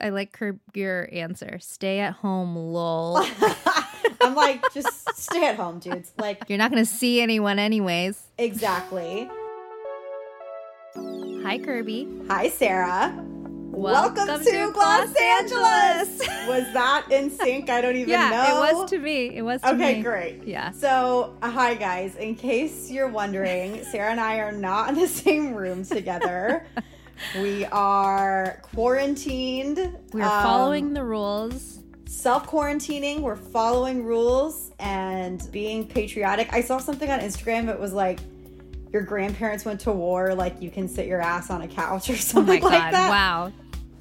I like Curb your answer. Stay at home, lol. I'm like, just stay at home, dudes. Like, You're not going to see anyone anyways. exactly. Hi, Kirby. Hi, Sarah. Welcome to Los Angeles. Was that in sync? I don't even Yeah, know. it was to me. It was to Okay, me. great. Yeah. So, uh, hi guys. In case you're wondering, Sarah and I are not in the same room together. we are quarantined. We're um, following the rules. self quarantining. We're following rules and being patriotic. I saw something on Instagram. It was like your grandparents went to war. Like you can sit your ass on a couch or Oh something god! like that. Wow.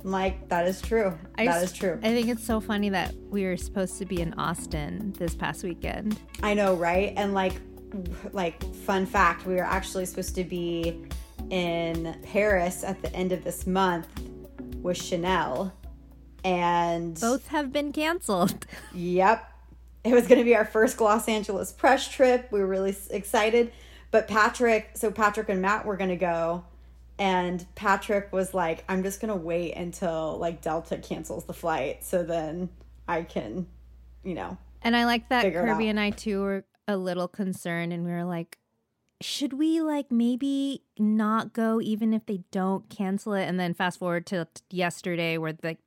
I'm like that is true. I that s- is true. I think it's so funny that we were supposed to be in Austin this past weekend. I know, right? And like, like fun fact, we were actually supposed to be in Paris at the end of this month with Chanel, and Both have been canceled. Yep. It was going to be our first Los Angeles press trip. We were really excited. But Patrick, so Patrick and Matt were going to go. And Patrick was like, I'm just going to wait until like Delta cancels the flight. So then I can, you know, And I like that Kirby and I too were a little concerned, and we were like, should we like maybe not go even if they don't cancel it? And then fast forward to yesterday, where like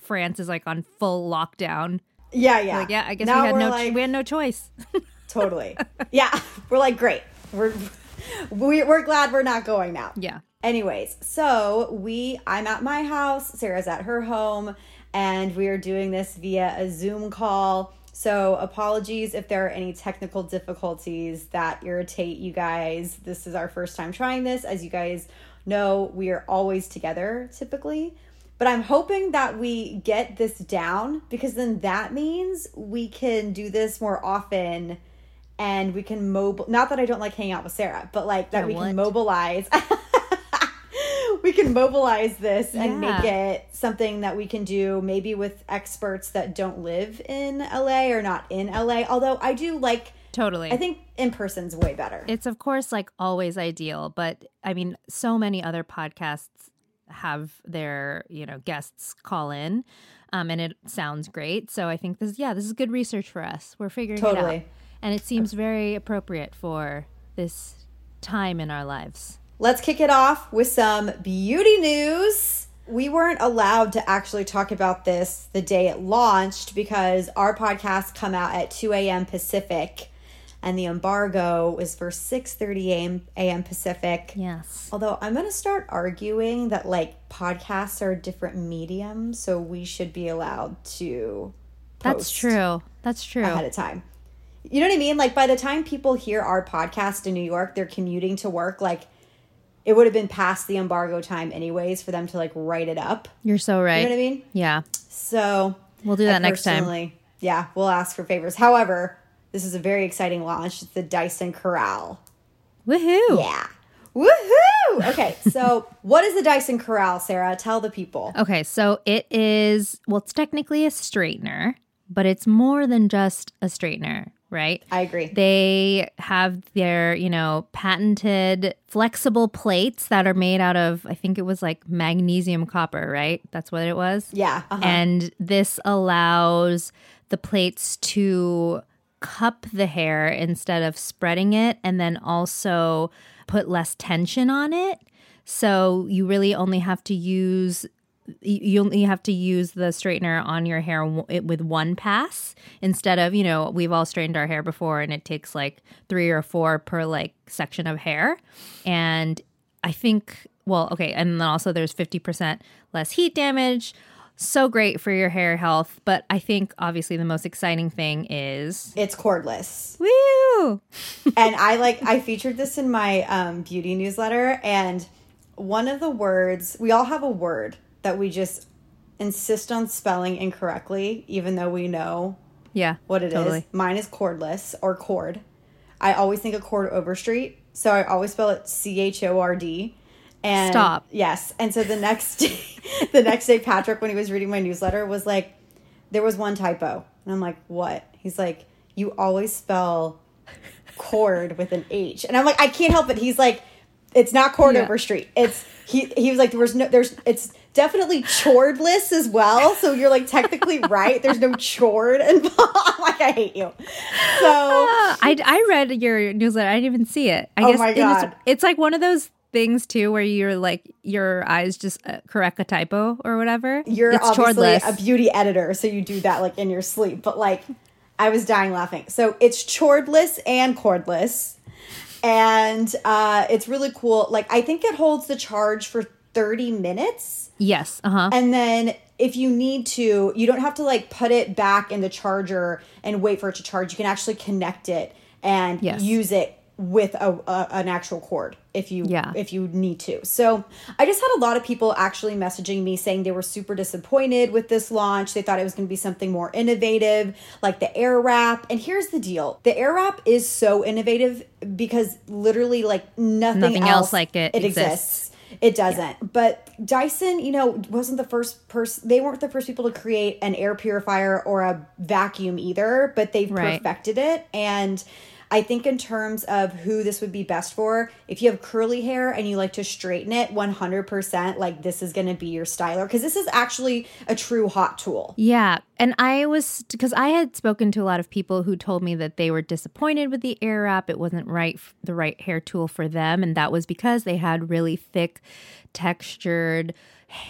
France is like on full lockdown. yeah, yeah. Like, yeah, I guess Now we had no like, we had no choice. totally. yeah. We're like, great. We're, we, we're glad we're not going now. yeah. Anyways, so we I'm at my house, Sarah's at her home, and we are doing this via a Zoom call. So apologies if there are any technical difficulties that irritate you guys. This is our first time trying this. As you guys know, we are always together typically. But I'm hoping that we get this down because then that means we can do this more often and we can mobile not that I don't like hanging out with Sarah, but like that Yeah, we what? can mobilize we can mobilize this and make it something that we can do maybe with experts that don't live in LA or not in LA. Although I do like Totally. I think in person's way better. It's of course like always ideal, but I mean, so many other podcasts have their you know guests call in, um, and it sounds great. So I think this, yeah, this is good research for us. We're figuring it out, and it seems very appropriate for this time in our lives. Let's kick it off with some beauty news. We weren't allowed to actually talk about this the day it launched because our podcasts come out at 2 a.m. Pacific and the embargo is for 6:30 a.m. a.m. Pacific. Yes. Although I'm going to start arguing that like podcasts are a different medium, so we should be allowed to That's true. That's true. ahead of time. You know what I mean? Like by the time people hear our podcast in New York, they're commuting to work. Like it would have been past the embargo time anyways for them to like write it up. You're so right. You know what I mean? Yeah. So We'll do I that next time. Yeah, we'll ask for favors. However, this is a very exciting launch. It's the Dyson Corrale. Woohoo! Yeah. Woohoo! Okay, so what is the Dyson Corrale, Sarah? Tell the people. Okay, so it is, well, it's technically a straightener, but it's more than just a straightener, right? I agree. They have their, you know, patented flexible plates that are made out of, I think it was like magnesium copper, right? That's what it was. Yeah. uh-huh. And this allows the plates to cup the hair instead of spreading it and then also put less tension on it. So you really only have to use you you only have to use the straightener on your hair w- with one pass instead of you know we've all straightened our hair before and it takes like three or four per like section of hair. And i think well okay and then also there's 50% less heat damage. So great for your hair health but i think obviously the most exciting thing is it's cordless. woo! And I like I featured this in my um, beauty newsletter, and one of the words, we all have a word that we just insist on spelling incorrectly, even though we know Yeah. what it is. totally. Mine is cordless or cord. I always think of Chord Overstreet, so I always spell it C H O R D. And Stop. Yes, and so the next day, the next day, Patrick, when he was reading my newsletter, was like, "There was one typo," and I'm like, "What?" He's like, "You always spell cord with an H," and I'm like, "I can't help it." He's like, "It's not Chord Yeah. overstreet. It's he." He was like, "There was no. There's it's." Definitely choredless as well, so you're like technically right. There's no chored involved. Like I hate you. So Ah, I, I read your newsletter. I didn't even see it. I Oh guess my God. it's like one of those things too where you're like your eyes just uh, correct a typo or whatever. you're it's obviously a beauty editor, so you do that like in your sleep. But like, I was dying laughing. So it's choredless and cordless, and uh, it's really cool. Like I think it holds the charge for 30 minutes, yes. Uh huh. and then if you need to, you don't have to like put it back in the charger and wait for it to charge. You can actually connect it and Yes. use it with a, a an actual cord if you Yeah. if you need to. So I just had a lot of people actually messaging me saying they were super disappointed with this launch. They thought it was going to be something more innovative, like the Air Wrap. And here's the deal: the Air Wrap is so innovative because literally, like nothing, Nothing else, else like it exists. It doesn't. But Dyson, you know, wasn't the first person. They weren't the first people to create an air purifier or a vacuum either. But they've Right. perfected it and. I think in terms of who this would be best for, if you have curly hair and you like to straighten it 100%, like this is going to be your styler because this is actually a true hot tool. Yeah. And I was, because I had spoken to a lot of people who told me that they were disappointed with the Air Wrap. It wasn't right, the right hair tool for them. And that was because they had really thick, textured,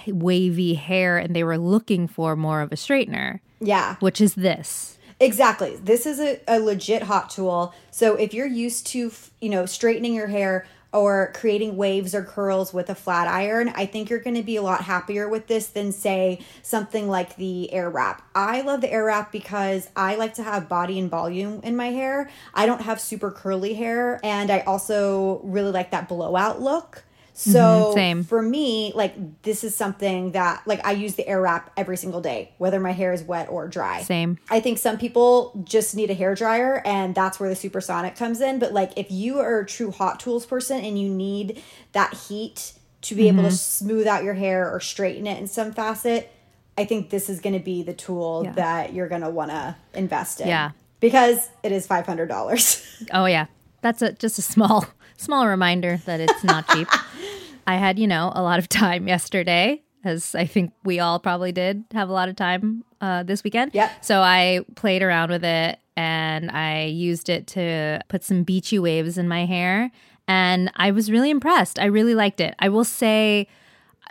wavy hair and they were looking for more of a straightener, Yeah. which is this. Exactly. This is a, a legit hot tool. So if you're used to, you know, straightening your hair or creating waves or curls with a flat iron, I think you're going to be a lot happier with this than say something like the air wrap. I love the air wrap because I like to have body and volume in my hair. I don't have super curly hair and I also really like that blowout look. So same. for me, like this is something that like I use the air wrap every single day, whether my hair is wet or dry. Same. I think some people just need a hair dryer and that's where the supersonic comes in. But like if you are a true hot tools person and you need that heat to be Mm-hmm. able to smooth out your hair or straighten it in some facet, I think this is going to be the tool Yeah. that you're going to want to invest in. Yeah. Because it is $500. Oh yeah, that's a just a small small reminder that it's not cheap. I had you know a lot of time yesterday, as I think we all probably did have a lot of time uh, this weekend. Yeah. So I played around with it and I used it to put some beachy waves in my hair, and I was really impressed. I really liked it. I will say.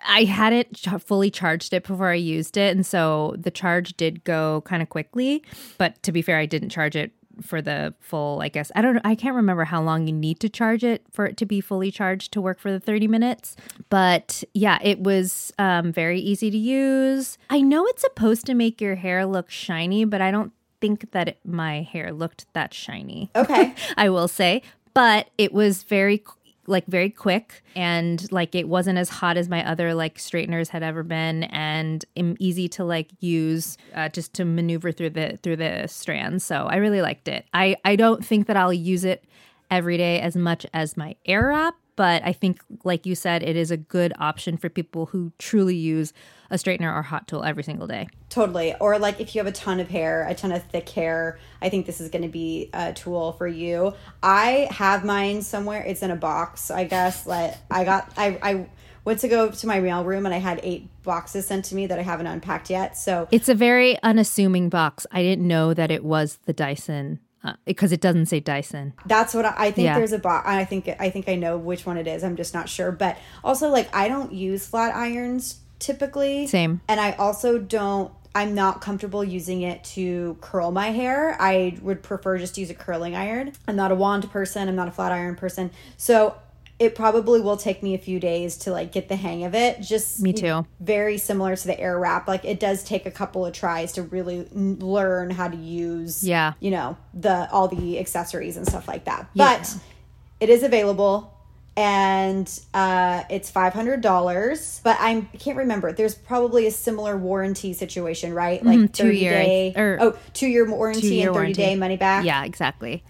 I hadn't ch- fully charged it before I used it, and so the charge did go kind of quickly. But to be fair, I didn't charge it for the full. I guess I don't. I can't remember how long you need to charge it for it to be fully charged to work for the thirty minutes. But yeah, it was um, very easy to use. I know it's supposed to make your hair look shiny, but I don't think that it, my hair looked that shiny. Okay. I will say, but it was very like very quick and like it wasn't as hot as my other like straighteners had ever been and easy to like use uh, just to maneuver through the through the strands so i really liked it. I i don't think that i'll use it every day as much as my air wrap but i think like you said it is a good option for people who truly use a straightener or hot tool every single day Totally. Or like if you have a ton of hair, a ton of thick hair, I think this is going to be a tool for you. I have mine somewhere. It's in a box, I guess. Like I got I I went to go to my mail room and I had eight boxes sent to me that I haven't unpacked yet. So It's a very unassuming box. I didn't know that it was the Dyson Uh, because it doesn't say Dyson. that's what I, I think Yeah. there's a box. I think I think I know which one it is. I'm just not sure. But also like I don't use flat irons typically. Same. And I also don't I'm not comfortable using it to curl my hair. I would prefer just to use a curling iron. I'm not a wand person, I'm not a flat iron person. So it probably will take me a few days to like get the hang of it. Just Me too. Very similar to the air wrap. Like it does take a couple of tries to really learn how to use Yeah. you know, the all the accessories and stuff like that. Yeah. But it is available. and uh, it's five hundred dollars. But I'm, I can't remember. There's probably a similar warranty situation, right? Like Mhm, two 30 year, day, or- oh, two year warranty Two-year and thirty day money back. Yeah, exactly.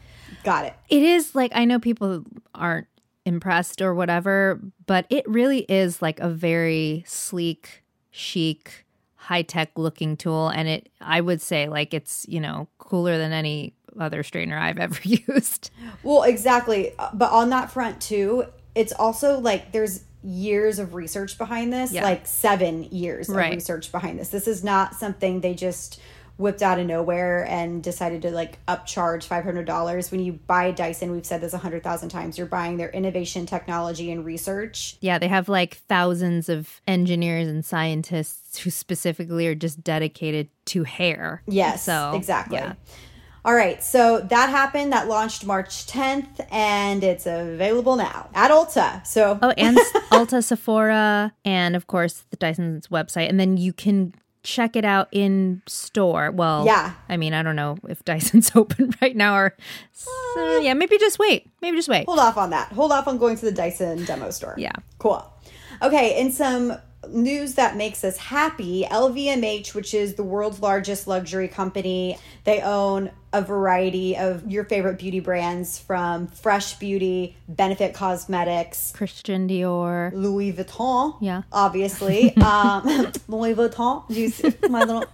got it. It is like I know people aren't impressed or whatever, but it really is like a very sleek, chic, high-tech looking tool and it I would say like it's, you know, cooler than any other straightener I've ever used. Well, exactly. Uh, But on that front too, it's also like there's years of research behind this, Yeah. like seven years Right. of research behind this. This is not something they just whipped out of nowhere and decided to like upcharge $500 when you buy dyson we've said this a hundred thousand times you're buying their innovation technology and research Yeah, they have like thousands of engineers and scientists who specifically are just dedicated to hair. Yes, So, exactly. yeah. All right, so that happened. That launched March 10th, and it's available now at Ulta. So Oh, and Ulta, Sephora, and of course the Dyson's website. And then you can check it out in store. Well, Yeah. I mean, I don't know if Dyson's open right now or. So, uh, yeah, maybe just wait. Maybe just wait. hold off on that. Hold off on going to the Dyson demo store. Yeah. Cool. Okay, in some news that makes us happy, LVMH, which is the world's largest luxury company, they own a variety of your favorite beauty brands from Fresh Beauty, Benefit Cosmetics, Christian Dior. Louis Vuitton. Yeah. Obviously. um, Louis Vuitton. Do you see my little.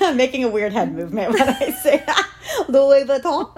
I'm making a weird head movement when I say that. Louis Vuitton.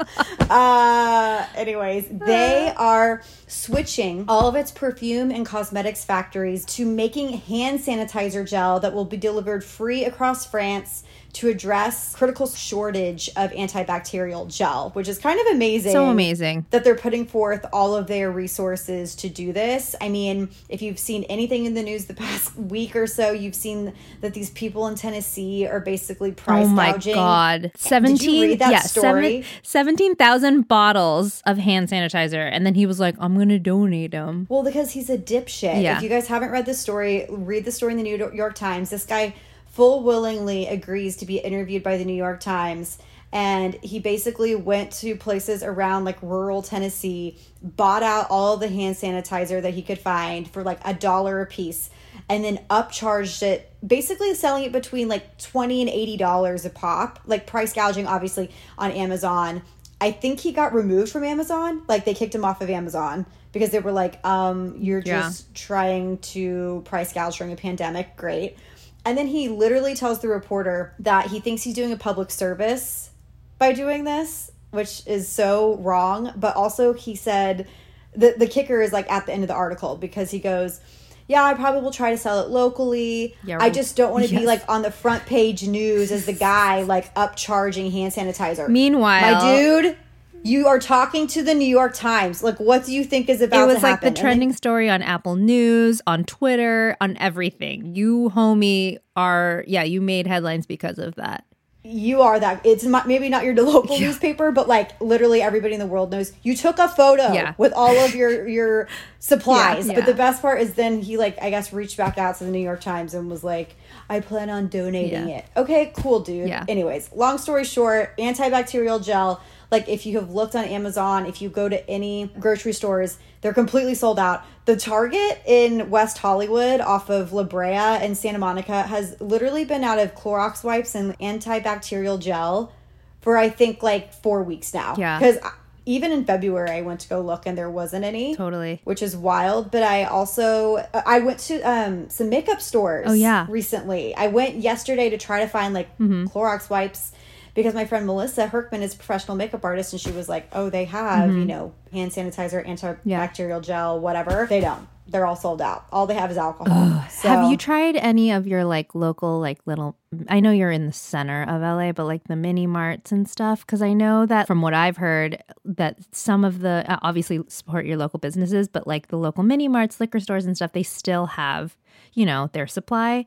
Uh, anyways, they are switching all of its perfume and cosmetics factories to making hand sanitizer gel that will be delivered free across France to address critical shortage of antibacterial gel, which is kind of amazing So amazing. that they're putting forth all of their resources to do this. I mean, if you've seen anything in the news the past week or so, you've seen that these people in Tennessee are basically oh price gouging. Oh my gouging. god. 17 read that yeah, story? 17,000 bottles of hand sanitizer and then he was like, "I'm going to donate them." Well, because he's a dipshit. Yeah. If you guys haven't read the story, read the story in the New York Times. This guy full willingly agrees to be interviewed by the New York Times. And he basically went to places around like rural Tennessee, bought out all the hand sanitizer that he could find for like a dollar a piece, and then upcharged it, basically selling it between like 20 and $80 a pop, like price gouging, obviously, on Amazon. I think he got removed from Amazon. Like they kicked him off of Amazon because they were like, um, you're Yeah. just trying to price gouge during a pandemic. Great. And then he literally tells the reporter that he thinks he's doing a public service by doing this, which is so wrong. But also, he said the, the kicker is like at the end of the article because he goes, yeah, I probably will try to sell it locally. Yeah, I just don't want to be like on the front page news as the guy like upcharging hand sanitizer. Meanwhile- my dude, you are talking to the New York Times. Like, what do you think is about It was like the trending story on Apple News, on Twitter, on everything. You, homie, are, yeah, you made headlines because of that. you are that. It's not, maybe not your local newspaper, but like literally everybody in the world knows you took a photo Yeah. with all of your your supplies. Yeah, But the best part is then he like I guess reached back out to the New York Times and was like, I plan on donating Yeah. it. Okay, cool, dude. Yeah. Anyways, long story short, antibacterial gel. Like if you have looked on Amazon, if you go to any grocery stores, they're completely sold out. The Target in West Hollywood off of La Brea and Santa Monica has literally been out of Clorox wipes and antibacterial gel for I think like 4 weeks now. Yeah. Cuz even in February I went to go look and there wasn't any Totally. which is wild. But I also I went to um, some makeup stores. Oh, yeah. recently. I went yesterday to try to find like Mm-hmm. Clorox wipes because my friend Melissa Herkman is a professional makeup artist, and she was like, "Oh, they have you know hand sanitizer, antibacterial gel, whatever. They don't. They're all sold out. All they have is alcohol." so, Have you tried any of your like local, like little, I know you're in the center of LA, but like the mini marts and stuff? Because I know that from what I've heard, that some of the, uh, obviously support your local businesses, but like the local mini marts, liquor stores and stuff, they still have, you know, their supply.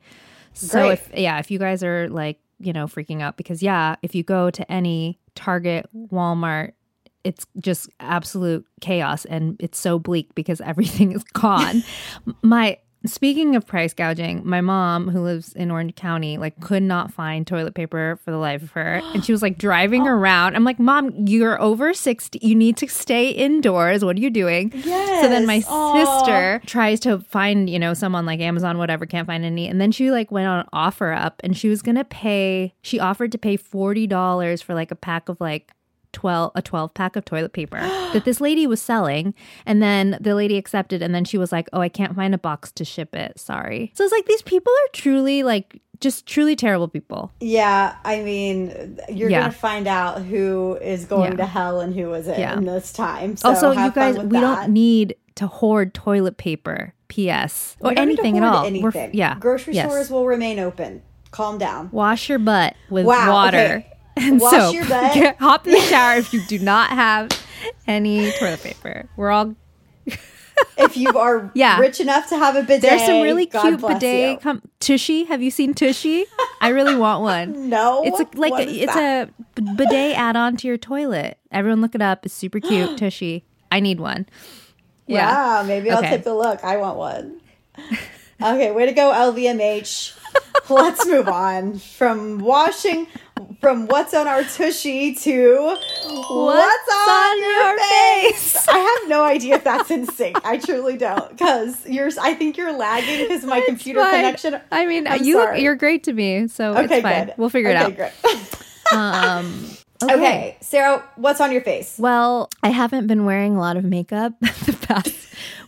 So Great. if, yeah, if you guys are like, you know, freaking out because, yeah, if you go to any Target, Walmart, it's just absolute chaos and it's so bleak because everything is gone. My Speaking of price gouging, my mom, who lives in Orange County, like could not find toilet paper for the life of her. And she was like driving around. I'm like, Mom, you're over 60. You need to stay indoors. What are you doing? So then my Yes. Aw. sister tries to find, you know, someone like Amazon, whatever, can't find any. And then she like went on offer up and she was going to pay, she offered to pay $40 for like a pack of like 12 a 12 pack of toilet paper that this lady was selling and then the lady accepted and then she was like oh i can't find a box to ship it sorry so it's like these people are truly like just truly terrible people Yeah, I mean, you're Yeah. gonna find out who is going Yeah. to hell and who isn't Yeah. in this time. So also you guys we that. don't need to hoard toilet paper ps or We don't need to anything at all We're Anything. yeah grocery yes. stores will remain open. Calm down. wash your butt with Wow, water okay. And Wash soap. your butt. Get- hop in the shower if you do not have any toilet paper we're all If you are Yeah. rich enough to have a bidet, There's some really God cute bidet. you. Com- Tushy, have you seen Tushy? I really want one. No, it's a, like a, it's that? a bidet add-on to your toilet. Everyone look it up. It's super cute. Tushy. I need one. Yeah. Wow, maybe I'll Okay. take a look. I want one. Okay, way to go, LVMH. Let's move on from washing from what's on our tushy to what's, on, your face. I have no idea if that's in sync. I truly don't because yours. I think you're lagging because my computer Fine. connection. I mean, I'm you sorry. you're great to me, so okay. it's fine. Good. We'll figure okay, it out. Great. Um, okay, Sarah, what's on your face? Well, I haven't been wearing a lot of makeup the past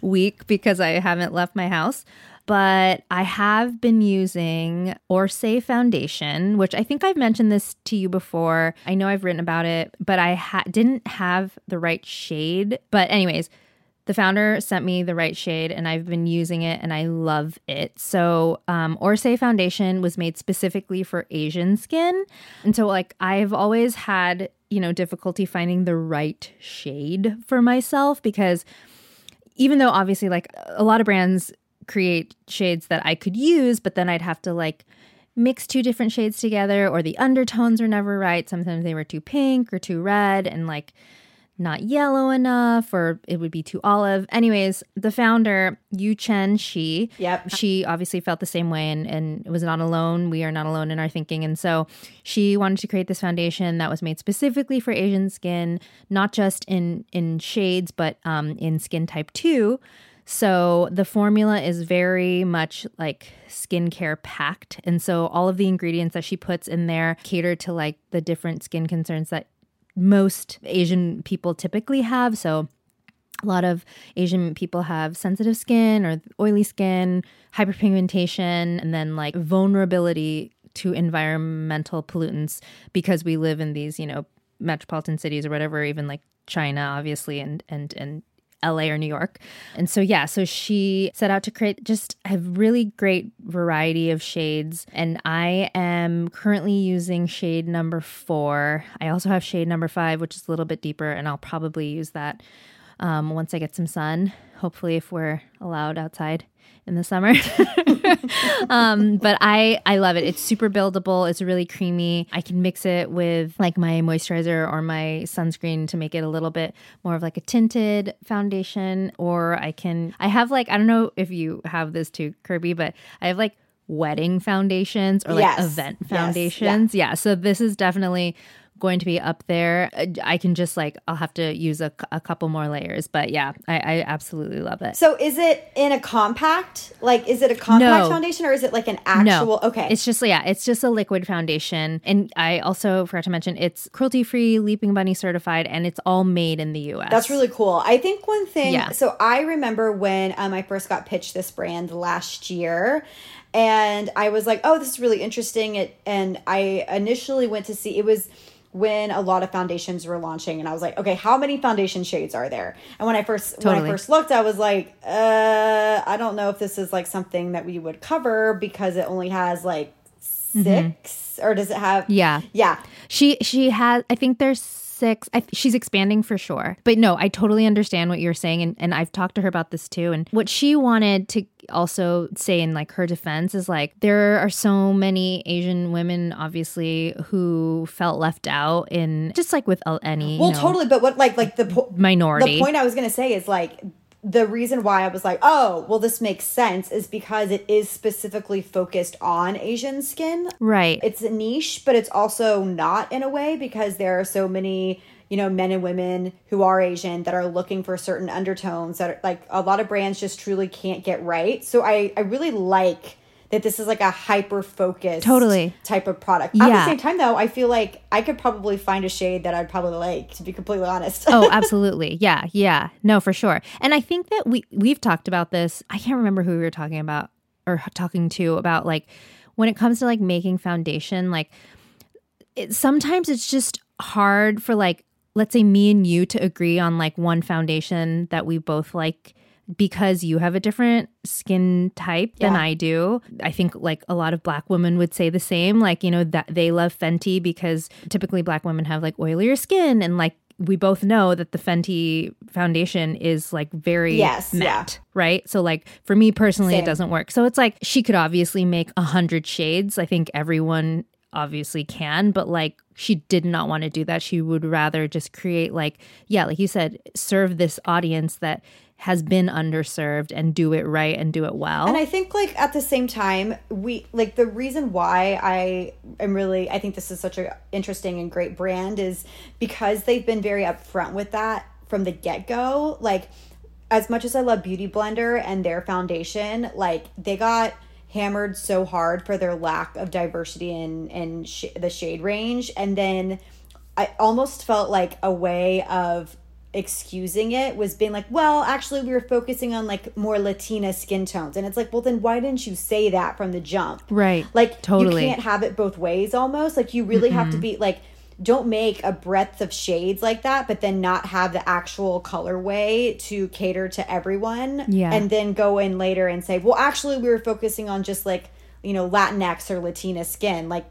week because I haven't left my house. But I have been using Orsay foundation, which I think I've mentioned this to you before. I know I've written about it, but I ha- didn't have the right shade. But, anyways, the founder sent me the right shade and I've been using it and I love it. So, um, Orsay foundation was made specifically for Asian skin. And so, like, I've always had, you know, difficulty finding the right shade for myself because even though obviously, like, a lot of brands create shades that I could use, but then I'd have to, like, mix two different shades together or the undertones were never right. Sometimes they were too pink or too red and, like, not yellow enough or it would be too olive. Anyways, the founder, Yu Chen Shi, Yep. she obviously felt the same way and, and was not alone. We are not alone in our thinking. And so she wanted to create this foundation that was made specifically for Asian skin, not just in in shades, but um, in skin type two. So the formula is very much like skincare packed. And so all of the ingredients that she puts in there cater to like the different skin concerns that most Asian people typically have. So a lot of Asian people have sensitive skin or oily skin, hyperpigmentation, and then like vulnerability to environmental pollutants because we live in these, you know, metropolitan cities or whatever, even like China, obviously, and and and LA or New York. And so, yeah, so she set out to create just a really great variety of shades. And I am currently using shade number four. I also have shade number five, which is a little bit deeper, and I'll probably use that um, once I get some sun, hopefully, if we're allowed outside in the summer. um, but I I love it. It's super buildable. It's really creamy. I can mix it with like my moisturizer or my sunscreen to make it a little bit more of like a tinted foundation. Or I can I have like I don't know if you have this too, Kirby, but I have like wedding foundations or like Yes. event Yes. Yeah. foundations. yeah. So this is definitely going to be up there. Uh, I can just like I'll have to use a, a couple more layers, but yeah, I, I absolutely love it. So is it in a compact? Like, is it a compact No. foundation or is it like an actual? No. Okay. It's just yeah, it's just a liquid foundation. And I also forgot to mention it's cruelty free, Leaping Bunny certified, and it's all made in the US. That's really cool. I think one thing, Yeah. so I remember when um, I first got pitched this brand last year, and I was like, oh, this is really interesting. It, and I initially went to see, it was when a lot of foundations were launching and I was like, okay, how many foundation shades are there? And when I first when I first looked, I was like, uh, I don't know if this is like something that we would cover because it only has like 6 or does it have Mm-hmm. Yeah. Yeah. She she has I think there's six. I, she's expanding for sure. But no i totally understand what you're saying and, and i've talked to her about this too and what she wanted to also say in like her defense is like there are so many asian women obviously who felt left out in just like with uh, any you Well, know, totally, but what like like the po- minority. The point I was gonna say is like the reason why I was like, oh, well, this makes sense is because it is specifically focused on Asian skin. Right. It's a niche, but it's also not in a way because there are so many, you know, men and women who are Asian that are looking for certain undertones that are like a lot of brands just truly can't get right. So I, I really like that this is like a hyper focused Totally. type of product. At the same time though, I feel like I could probably find a shade that I'd probably like, to be completely honest. oh, absolutely. Yeah, yeah. No, for sure. And I think that we we've talked about this. I can't remember who we were talking about or talking to about like when it comes to like making foundation, like it, sometimes it's just hard for like let's say me and you to agree on like one foundation that we both like because you have a different skin type than Yeah. I do. I think like a lot of black women would say the same like you know that they love Fenty because typically black women have like oilier skin and like we both know that the Fenty foundation is like very Yes, yeah. matte, right? So like for me personally, Same. it doesn't work. So it's like she could obviously make a hundred shades. I think everyone obviously can, but like she did not want to do that. She would rather just create like yeah, like you said, serve this audience that has been underserved and do it right and do it well. And I think like at the same time, we like the reason why I am really I think this is such a interesting and great brand is because they've been very upfront with that from the get-go. Like as much as I love Beauty Blender and their foundation, like they got hammered so hard for their lack of diversity in in sh- the shade range and then I almost felt like a way of excusing it was being like, well, actually, we were focusing on like more Latina skin tones. And it's like, well, then why didn't you say that from the jump? Right. Like, Totally. you can't have it both ways almost. Like, you really have to mm-hmm. be like, don't make a breadth of shades like that, but then not have the actual colorway to cater to everyone. Yeah. And then go in later and say, well, actually, we were focusing on just like, you know, Latinx or Latina skin. Like,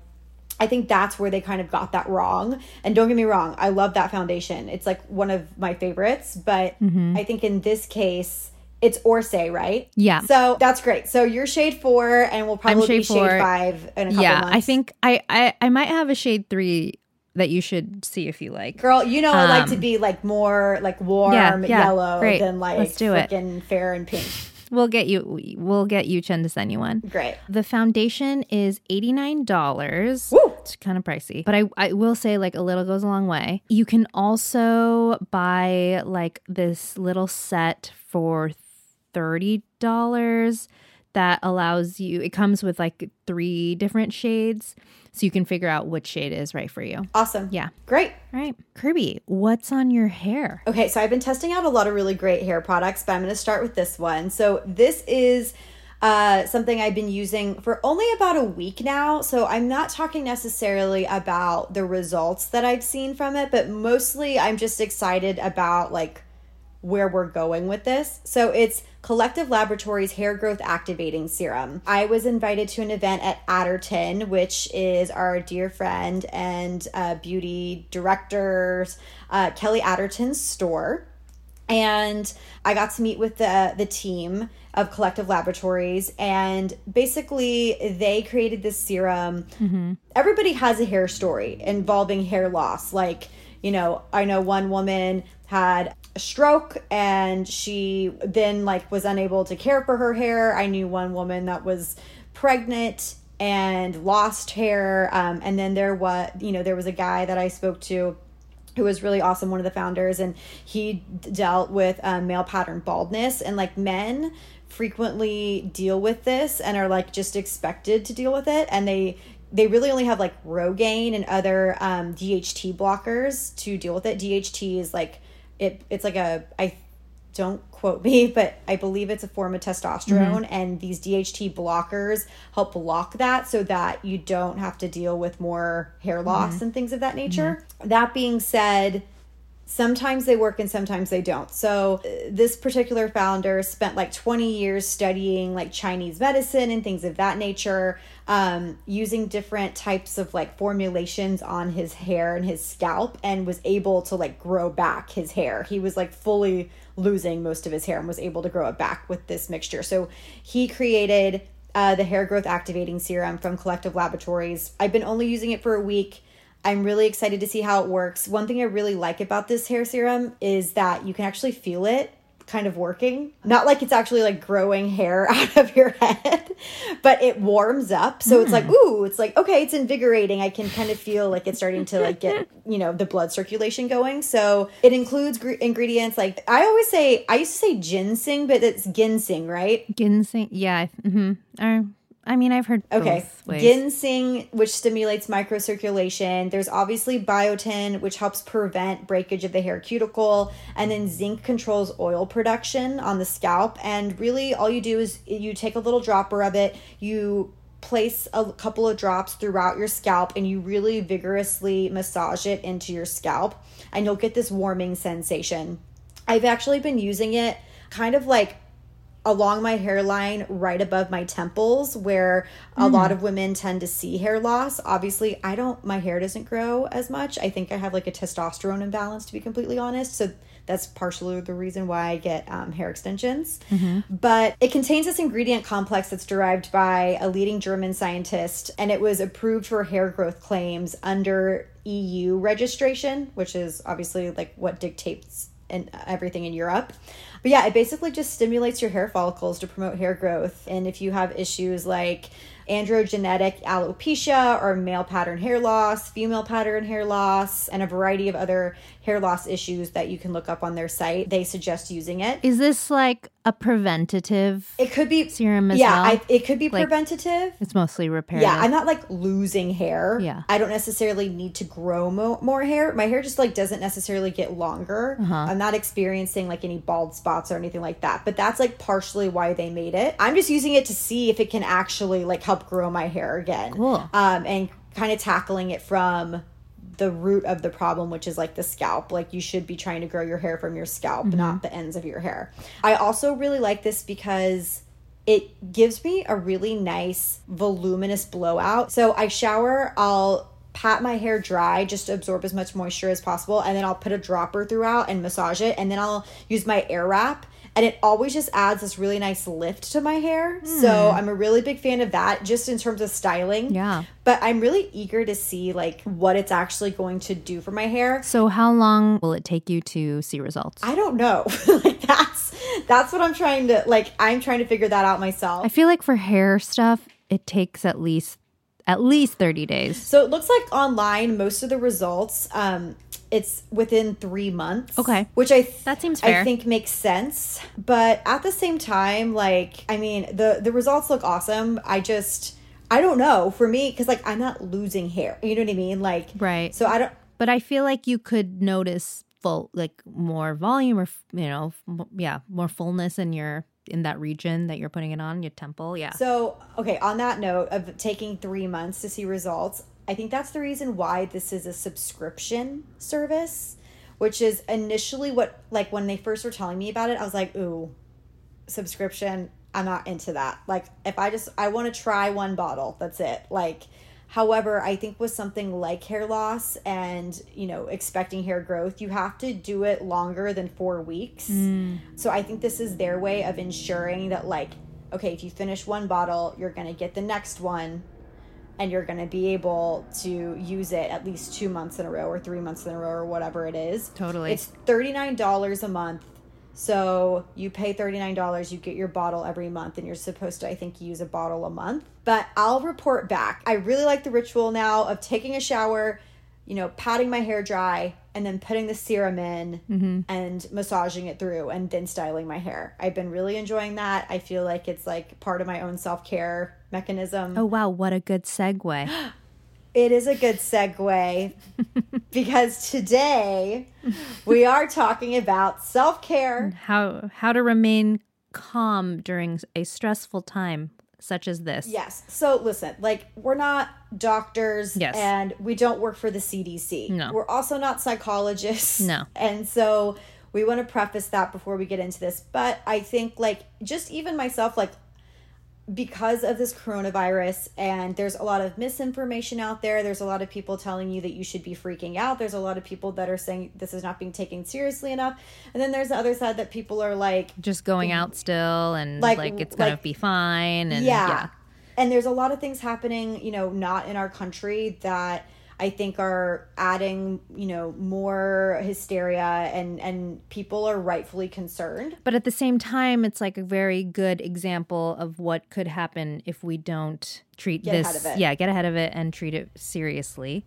I think that's where they kind of got that wrong. And don't get me wrong, I love that foundation. It's like one of my favorites, but I think in this case, it's Orsay, right? Yeah. So that's great. So you're shade four, and we'll probably shade be shade four. five in a couple yeah, months. I think I, I I might have a shade three that you should see if you like. Girl, you know I like to Um, be like more like warm Yeah, yeah, yellow great. than like Let's do it. freaking fair and pink. We'll get you. We'll get you Chen to send you one. Great. The foundation is eighty nine dollars. Woo! It's kind of pricey, but I I will say like a little goes a long way. You can also buy like this little set for thirty dollars that allows you. It comes with like three different shades, so you can figure out which shade is right for you. Awesome. Yeah. Great. All right, Kirby, what's on your hair? Okay, so I've been testing out a lot of really great hair products, but I'm going to start with this one. So this is uh, something I've been using for only about a week now. So I'm not talking necessarily about the results that I've seen from it, but mostly I'm just excited about like where we're going with this. So it's Collective Laboratories Hair Growth Activating Serum. I was invited to an event at Atterton, which is our dear friend and uh, beauty director's uh, Kelly Atterton's store and I got to meet with the the team of Collective Laboratories, and basically they created this serum. Everybody has a hair story involving hair loss. Like you know, I know one woman had a stroke and she then like was unable to care for her hair. I knew one woman that was pregnant and lost hair um, and then there was you know there was a guy that i spoke to who was really awesome, one of the founders, and he d- dealt with um, male pattern baldness. And like men frequently deal with this and are like just expected to deal with it, and they they really only have like Rogaine and other um, DHT blockers to deal with it. DHT is like it. It's like a I don't quote me, but I believe it's a form of testosterone, mm-hmm. and these DHT blockers help block that so that you don't have to deal with more hair loss mm-hmm. and things of that nature. Mm-hmm. That being said, sometimes they work and sometimes they don't. So, uh, this particular founder spent like 20 years studying like Chinese medicine and things of that nature, um, using different types of like formulations on his hair and his scalp, and was able to like grow back his hair. He was like fully losing most of his hair and was able to grow it back with this mixture. So, he created uh, the hair growth activating serum from Collective Laboratories. I've been only using it for a week. I'm really excited to see how it works. One thing I really like about this hair serum is that you can actually feel it kind of working. Not like it's actually like growing hair out of your head, but it warms up. So it's like, ooh, it's like, okay, it's invigorating. I can kind of feel like it's starting to like get, you know, the blood circulation going. So it includes gr- ingredients like, I always say, I used to say ginseng, but it's ginseng, right? Ginseng. Yeah. Mm-hmm. Or, I mean, I've heard Okay. Ginseng, which stimulates microcirculation. There's obviously biotin, which helps prevent breakage of the hair cuticle. And then zinc controls oil production on the scalp. And really, all you do is you take a little dropper of it, you place a couple of drops throughout your scalp, and you really vigorously massage it into your scalp. And you'll get this warming sensation. I've actually been using it kind of like along my hairline right above my temples where a lot of women tend to see hair loss. Obviously i don't my hair doesn't grow as much. I think i have like a testosterone imbalance to be completely honest. So that's partially the reason why i get um, hair extensions. But it contains this ingredient complex that's derived by a leading german scientist and it was approved for hair growth claims under eu registration which is obviously like what dictates and everything in Europe. But yeah, it basically just stimulates your hair follicles to promote hair growth. And if you have issues like androgenetic alopecia or male pattern hair loss, female pattern hair loss, and a variety of other hair loss issues that you can look up on their site, they suggest using it. Is this like a preventative? It could be Serum as yeah, well? Yeah, it could be Like- preventative. It's mostly reparative. Yeah, I'm not like losing hair. Yeah. I don't necessarily need to grow mo- more hair. My hair just like doesn't necessarily get longer. Uh-huh. I'm not experiencing like any bald spots or anything like that. But that's like partially why they made it. I'm just using it to see if it can actually like help grow my hair again. Cool. Um, and kind of tackling it from the root of the problem, which is like the scalp. Like you should be trying to grow your hair from your scalp, mm-hmm. not the ends of your hair. I also really like this because it gives me a really nice voluminous blowout. So I shower, I'll pat my hair dry just to absorb as much moisture as possible and then I'll put a dropper throughout and massage it and then I'll use my air wrap and it always just adds this really nice lift to my hair. So I'm a really big fan of that just in terms of styling. Yeah. But I'm really eager to see like what it's actually going to do for my hair. So how long will it take you to see results? I don't know. like that's that's what I'm trying to like I'm trying to figure that out myself. I feel like for hair stuff, it takes at least at least 30 days. So it looks like online, most of the results, um, it's within three months. Okay. which I th- That seems I think makes sense. But at the same time, like I mean, the the results look awesome. I just I don't know for me because like I'm not losing hair. You know what I mean? Like Right. So I don't. But I feel like you could notice full like more volume or you know, yeah, more fullness in your in that region that you're putting it on, your temple. Yeah. So, okay, on that note of taking three months to see results, I think that's the reason why this is a subscription service, which is initially what, like, when they first were telling me about it, I was like, ooh, subscription. I'm not into that. Like, if I just, I want to try one bottle, that's it. Like, However, I think with something like hair loss and, you know, expecting hair growth, you have to do it longer than four weeks. Mm. So I think this is their way of ensuring that, like, okay, if you finish one bottle, you're going to get the next one and you're going to be able to use it at least two months in a row or three months in a row or whatever it is. Totally. It's $39 a month. So you pay $39, you get your bottle every month, and you're supposed to, I think, use a bottle a month. But I'll report back. I really like the ritual now of taking a shower, you know, patting my hair dry, and then putting the serum in mm-hmm. and massaging it through and then styling my hair. I've been really enjoying that. I feel like it's like part of my own self care mechanism. oh wow, what a good segue. It is a good segue because today we are talking about self care. how how to remain calm during a stressful time such as this. Yes. So listen, like we're not doctors Yes. and we don't work for the CDC. No. We're also not psychologists. No. And so we want to preface that before we get into this. But I think like just even myself like because of this coronavirus and there's a lot of misinformation out there there's a lot of people telling you that you should be freaking out there's a lot of people that are saying this is not being taken seriously enough and then there's the other side that people are like Just going out still and Like- like, it's gonna like- be fine and yeah. yeah. And there's a lot of things happening, you know, not in our country that I think are adding, you know, more hysteria and and people are rightfully concerned. But at the same time, it's like a very good example of what could happen if we don't treat Get this. ahead of it. Yeah, get ahead of it and treat it seriously.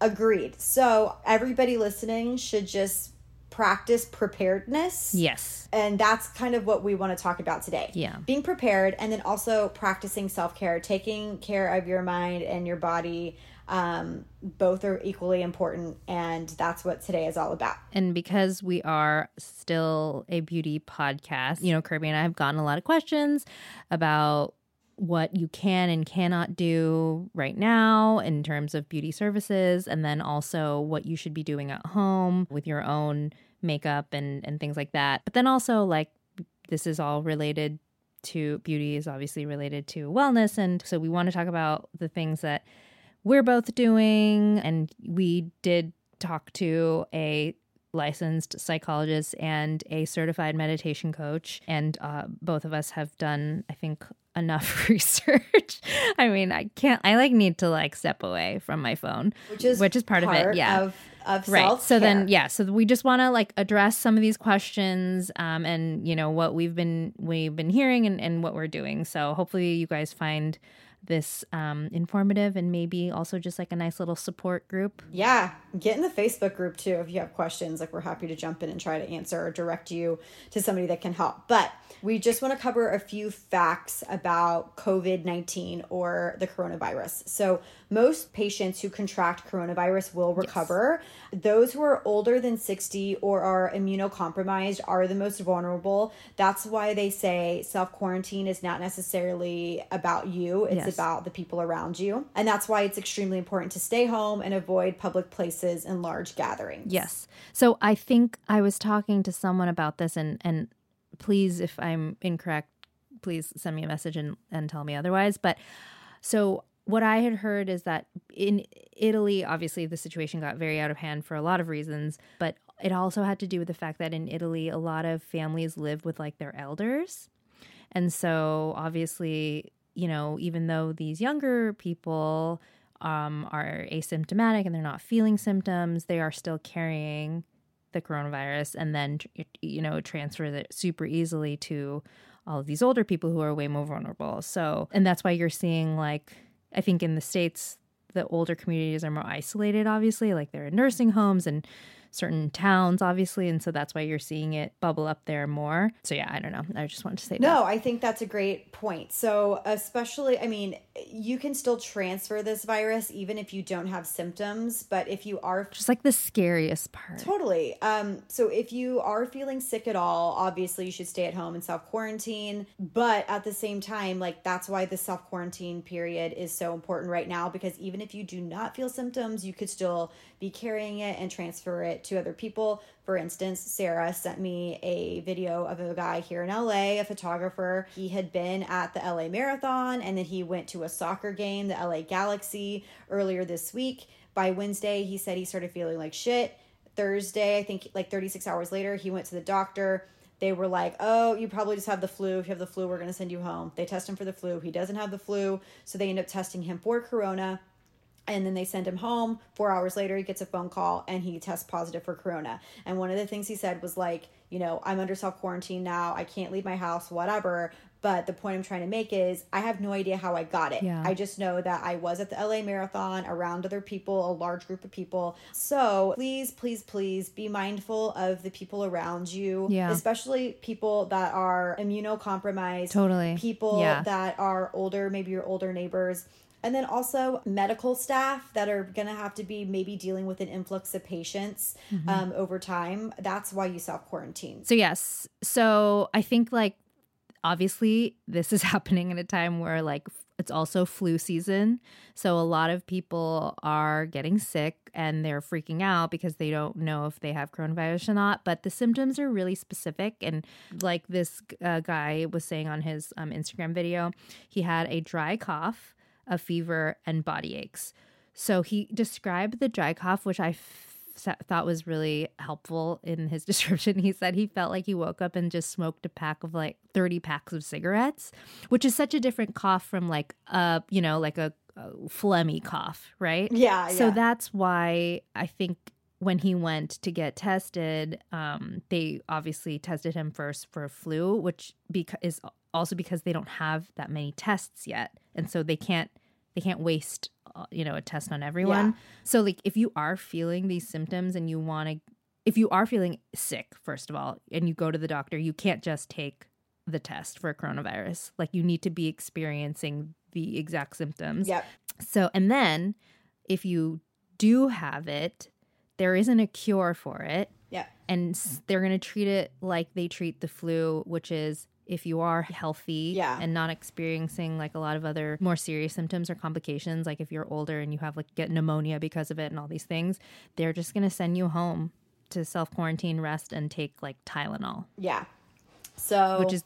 Agreed. So everybody listening should just practice preparedness. Yes. And that's kind of what we want to talk about today. Yeah. Being prepared and then also practicing self care, taking care of your mind and your body. Um, both are equally important. And that's what today is all about. And because we are still a beauty podcast, you know, Kirby and I have gotten a lot of questions about what you can and cannot do right now in terms of beauty services, and then also what you should be doing at home with your own makeup and, and things like that. But then also, like, this is all related to beauty, is obviously related to wellness. And so we want to talk about the things that we're both doing. And we did talk to a licensed psychologist and a certified meditation coach. And uh, both of us have done, I think, enough research. I mean, I can't, I like need to like step away from my phone, Which is which is part, of it. Yeah. Of, of Right. self So then, yeah. So we just want to like address some of these questions, um, and you know what we've been we've been hearing and, and what we're doing. So hopefully you guys find this um, informative and maybe also just like a nice little support group. Yeah, get in the Facebook group too if you have questions. Like, we're happy to jump in and try to answer or direct you to somebody that can help. But we just want to cover a few facts about COVID 19 or the coronavirus. So, most patients who contract coronavirus will recover. Those who are older than 60 or are immunocompromised are the most vulnerable. That's why they say self quarantine is not necessarily about you, it's Yes. About the people around you. And that's why it's extremely important to stay home and avoid public places and large gatherings. Yes. So I think I was talking to someone about this, and and please, if I'm incorrect, please send me a message and and tell me otherwise. But so what I had heard is that in Italy, obviously the situation got very out of hand for a lot of reasons, but it also had to do with the fact that in Italy, a lot of families live with like their elders. And so obviously, you know, even though these younger people um, are asymptomatic and they're not feeling symptoms, they are still carrying the coronavirus and then, you know, transfers it super easily to all of these older people who are way more vulnerable. So, and that's why you're seeing like, I think in the States, the older communities are more isolated, obviously, like they're in nursing homes and certain towns, obviously. And so that's why you're seeing it bubble up there more. So, yeah, I don't know. I just wanted to say that. No, I think that's a great point. So, especially, I mean, you can still transfer this virus even if you don't have symptoms, but if you are Just like the scariest part. Totally. Um, so if you are feeling sick at all, obviously you should stay at home and self quarantine. But at the same time, like that's why the self quarantine period is so important right now because even if you do not feel symptoms, you could still be carrying it and transfer it to other people. For instance, Sarah sent me a video of a guy here in LA, a photographer. He had been at the LA Marathon and then he went to a soccer game, the LA Galaxy, earlier this week. By Wednesday, he said he started feeling like shit. Thursday, I think like 36 hours later, he went to the doctor. They were like, oh, you probably just have the flu. If you have the flu, we're going to send you home. They test him for the flu. He doesn't have the flu. So they end up testing him for corona. And then they send him home. Four hours later, he gets a phone call and he tests positive for corona. And one of the things he said was like, you know, I'm under self quarantine now. I can't leave my house, whatever. But the point I'm trying to make is I have no idea how I got it. Yeah. I just know that I was at the LA Marathon around other people, a large group of people. So please, please, please be mindful of the people around you, Yeah. especially people that are immunocompromised, Totally. people Yeah. that are older, maybe your older neighbors. And then also medical staff that are going to have to be maybe dealing with an influx of patients Mm-hmm. um, over time. That's why you self quarantine. So yes. So I think like obviously this is happening at a time where like it's also flu season. So a lot of people are getting sick and they're freaking out because they don't know if they have coronavirus or not, but the symptoms are really specific and like this uh, guy was saying on his um, Instagram video, he had a dry cough, a fever and body aches. So he described the dry cough which I thought was really helpful in his description. He said he felt like he woke up and just smoked a pack of like 30 packs of cigarettes, which is such a different cough from like a, you know, like a a phlegmy cough, right? Yeah, So yeah. that's why I think when he went to get tested, um, they obviously tested him first for flu, which beca- is also because they don't have that many tests yet, and so they can't they can't waste uh, you know a test on everyone. Yeah. So like if you are feeling these symptoms and you want to, if you are feeling sick, first of all, and you go to the doctor, you can't just take the test for coronavirus. Like you need to be experiencing the exact symptoms. Yep. So, and then if you do have it, there isn't a cure for it. yeah And they're going to treat it like they treat the flu, which is if you are healthy Yeah. and not experiencing like a lot of other more serious symptoms or complications, like if you're older and you have like get pneumonia because of it and all these things, they're just going to send you home to self quarantine, rest, and take like Tylenol, Yeah. So which is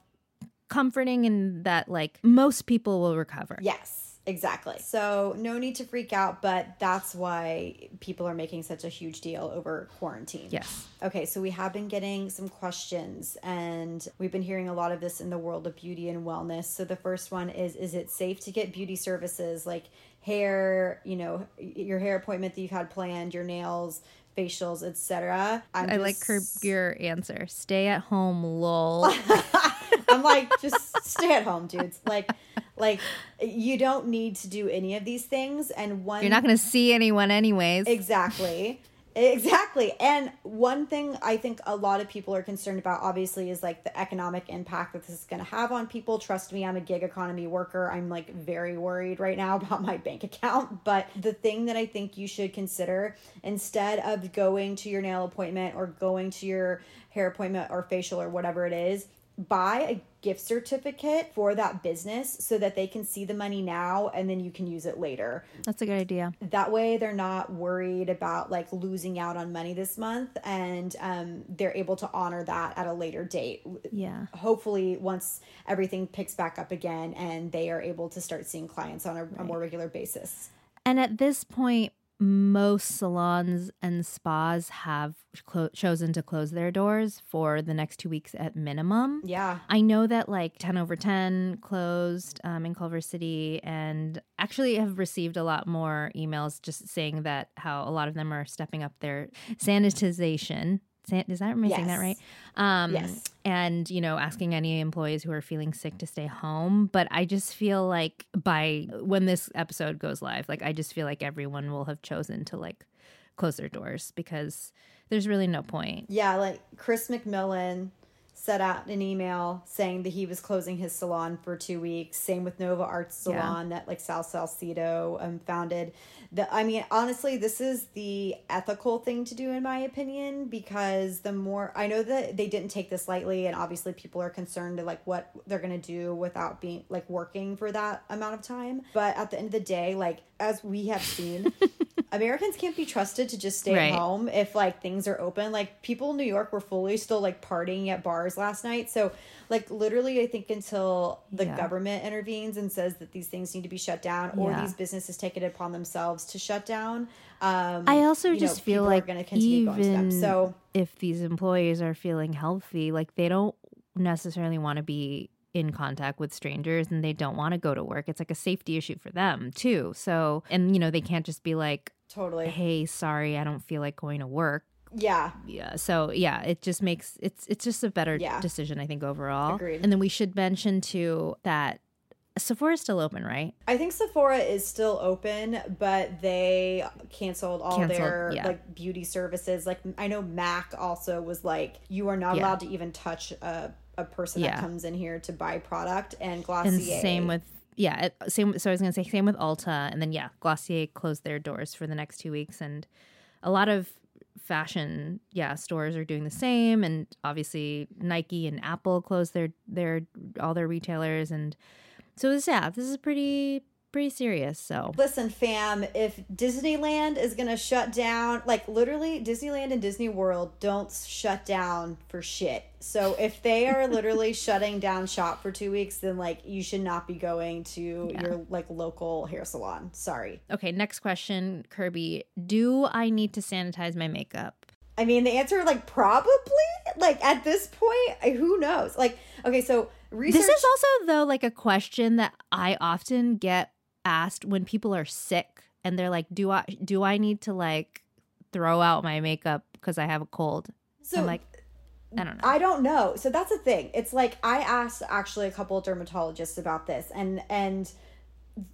comforting in that like most people will recover. Yes, exactly. So no need to freak out, but that's why people are making such a huge deal over quarantine. Yes. Okay, so we have been getting some questions and we've been hearing a lot of this in the world of beauty and wellness. So the first one is is it safe to get beauty services like hair, you know, your hair appointment that you've had planned, your nails, facials, etc. I like her your answer. Stay at home, lol. I'm like, just stay at home, dudes. Like, like you don't need to do any of these things. And one, You're not going to see anyone anyways. exactly, exactly. And one thing I think a lot of people are concerned about, obviously, is like the economic impact that this is going to have on people. Trust me, I'm a gig economy worker. I'm like very worried right now about my bank account. But the thing that I think you should consider instead of going to your nail appointment or going to your hair appointment or facial or whatever it is buy a gift certificate for that business so that they can see the money now and then you can use it later. That's a good idea. That way they're not worried about like losing out on money this month and um, they're able to honor that at a later date. Yeah. Hopefully, once everything picks back up again and they are able to start seeing clients on a, a more regular basis. And at this point, most salons and spas have clo- chosen to close their doors for the next two weeks at minimum. Yeah. I know that like tenoverten closed um, in Culver City and actually have received a lot more emails just saying that how a lot of them are stepping up their sanitization. San- is that am I saying that right? Um, Yes. And you know, asking any employees who are feeling sick to stay home. But I just feel like by when this episode goes live, like I just feel like everyone will have chosen to like close their doors because there's really no point. Yeah, like Chris McMillan set out an email saying that he was closing his salon for two weeks. Same with Nova Arts Yeah. Salon that like Sal Salcedo um, founded. The I mean, honestly, this is the ethical thing to do in my opinion because the more I know that they didn't take this lightly, and obviously people are concerned to like what they're gonna do without being like working for that amount of time. But at the end of the day, like as we have seen. Americans can't be trusted to just stay Right. home if like things are open. Like people in New York were fully still like partying at bars last night. So like literally I think until the Yeah. government intervenes and says that these things need to be shut down or Yeah. these businesses take it upon themselves to shut down. Um I also you know, just feel like gonna continue going to them. even So if these employees are feeling healthy, like they don't necessarily want to be in contact with strangers and they don't want to go to work. It's like a safety issue for them too. So, and you know, they can't just be like, totally. "Hey, sorry, I don't feel like going to work." Yeah. Yeah. So, yeah, it just makes it's it's just a better Yeah. decision I think overall. Agreed. And then we should mention too that Sephora is still open, right? I think Sephora is still open, but they canceled all Canceled, their yeah. like beauty services. Like I know Mac also was like, you are not Yeah. allowed to even touch a, a person Yeah. that comes in here to buy product. And And same with yeah, it, same. So I was gonna say same with Ulta, and then yeah, Glossier closed their doors for the next two weeks, and a lot of fashion yeah stores are doing the same, and obviously Nike and Apple closed their their all their retailers, and so this yeah, this is pretty pretty serious. So Listen, fam, if Disneyland is going to shut down, like literally Disneyland and Disney World don't shut down for shit. So if they are literally shutting down shop for 2 weeks, then like you should not be going to your like local hair salon. Sorry. okay, next question, Kirby, do I need to sanitize my makeup? I mean, the answer like probably like at this point, who knows? Like okay, so research This is also though like a question that I often get asked when people are sick and they're like, "Do I do I need to like throw out my makeup because I have a cold?" So I'm like, I don't know. I don't know. So that's the thing. It's like I asked actually a couple of dermatologists about this and and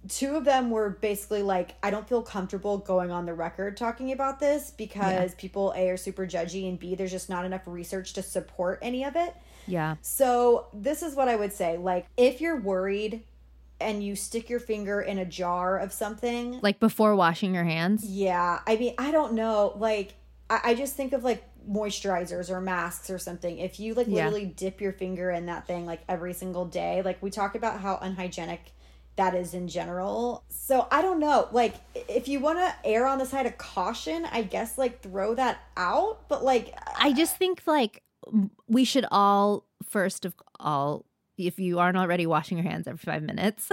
two of them were basically like I don't feel comfortable going on the record talking about this because people A are super judgy and B there's just not enough research to support any of it. yeah. So this is what I would say like if you're worried and you stick your finger in a jar of something Like before washing your hands. yeah, I mean, I don't know. Like, I, I just think of like moisturizers or masks or something. If you like Yeah. literally dip your finger in that thing like every single day, like we talk about how unhygienic that is in general. So I don't know. Like, if you want to err on the side of caution, I guess like throw that out. But like, I just think like we should all first of all if you aren't already washing your hands every 5 minutes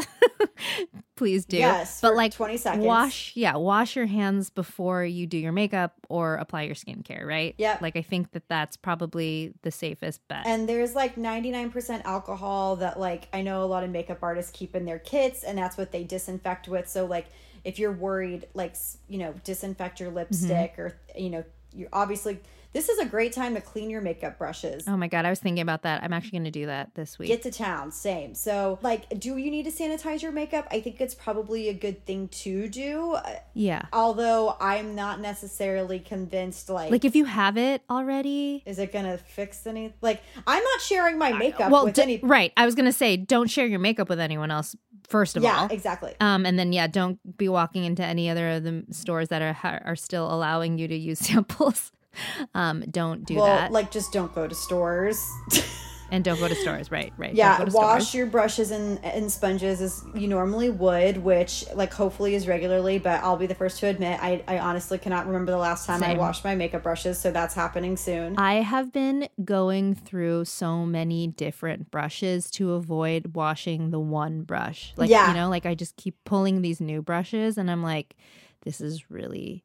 please do Yes, but like 20 seconds. wash yeah wash your hands before you do your makeup or apply your skincare right Yeah. like I think that that's probably the safest bet And there's like 99% alcohol that like I know a lot of makeup artists keep in their kits and that's what they disinfect with. So like if you're worried like you know disinfect your mm-hmm. lipstick or you know you're obviously this is a great time to clean your makeup brushes. oh my god I was thinking about that I'm actually going to do that this week Get to town, same. So, like, do you need to sanitize your makeup? I think it's probably a good thing to do. uh, yeah Although I'm not necessarily convinced, like, like if you have it already is it gonna fix any? Like, I'm not sharing my makeup well with d- any. right I was going to say don't share your makeup with anyone else first of Yeah, all Yeah, exactly. Um, and then yeah, don't be walking into any other of the stores that are are still allowing you to use samples. Um, don't do well, that, like just don't go to stores. and don't go to stores. Right, right. Yeah, go to wash stores. your brushes and, and sponges as you normally would, which like hopefully is regularly. But I'll be the first to admit, I I honestly cannot remember the last time I washed my makeup brushes, so that's happening soon. I have been going through so many different brushes to avoid washing the one brush. Like Yeah. you know, like I just keep pulling these new brushes, and I'm like, this is really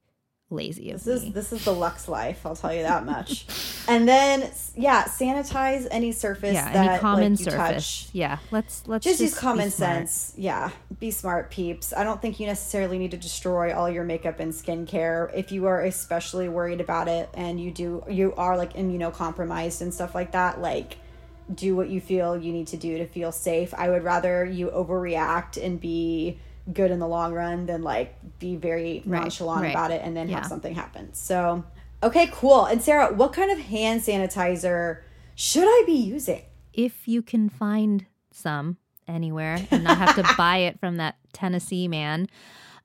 lazy of This me. is this is the Lux life, I'll tell you that much. and then yeah, sanitize any surface yeah, that any common like, surface. touch. Yeah, let's let's Just, use common sense. Yeah, be smart, peeps. I don't think you necessarily need to destroy all your makeup and skincare if you are especially worried about it and you do you are like immunocompromised and stuff like that. Like, do what you feel you need to do to feel safe. I would rather you overreact and be good in the long run than like be very nonchalant right. about it and then Yeah. have something happen. So, okay, cool. And Sarah, what kind of hand sanitizer should I be using? if you can find some anywhere and not have to buy it from that Tennessee man.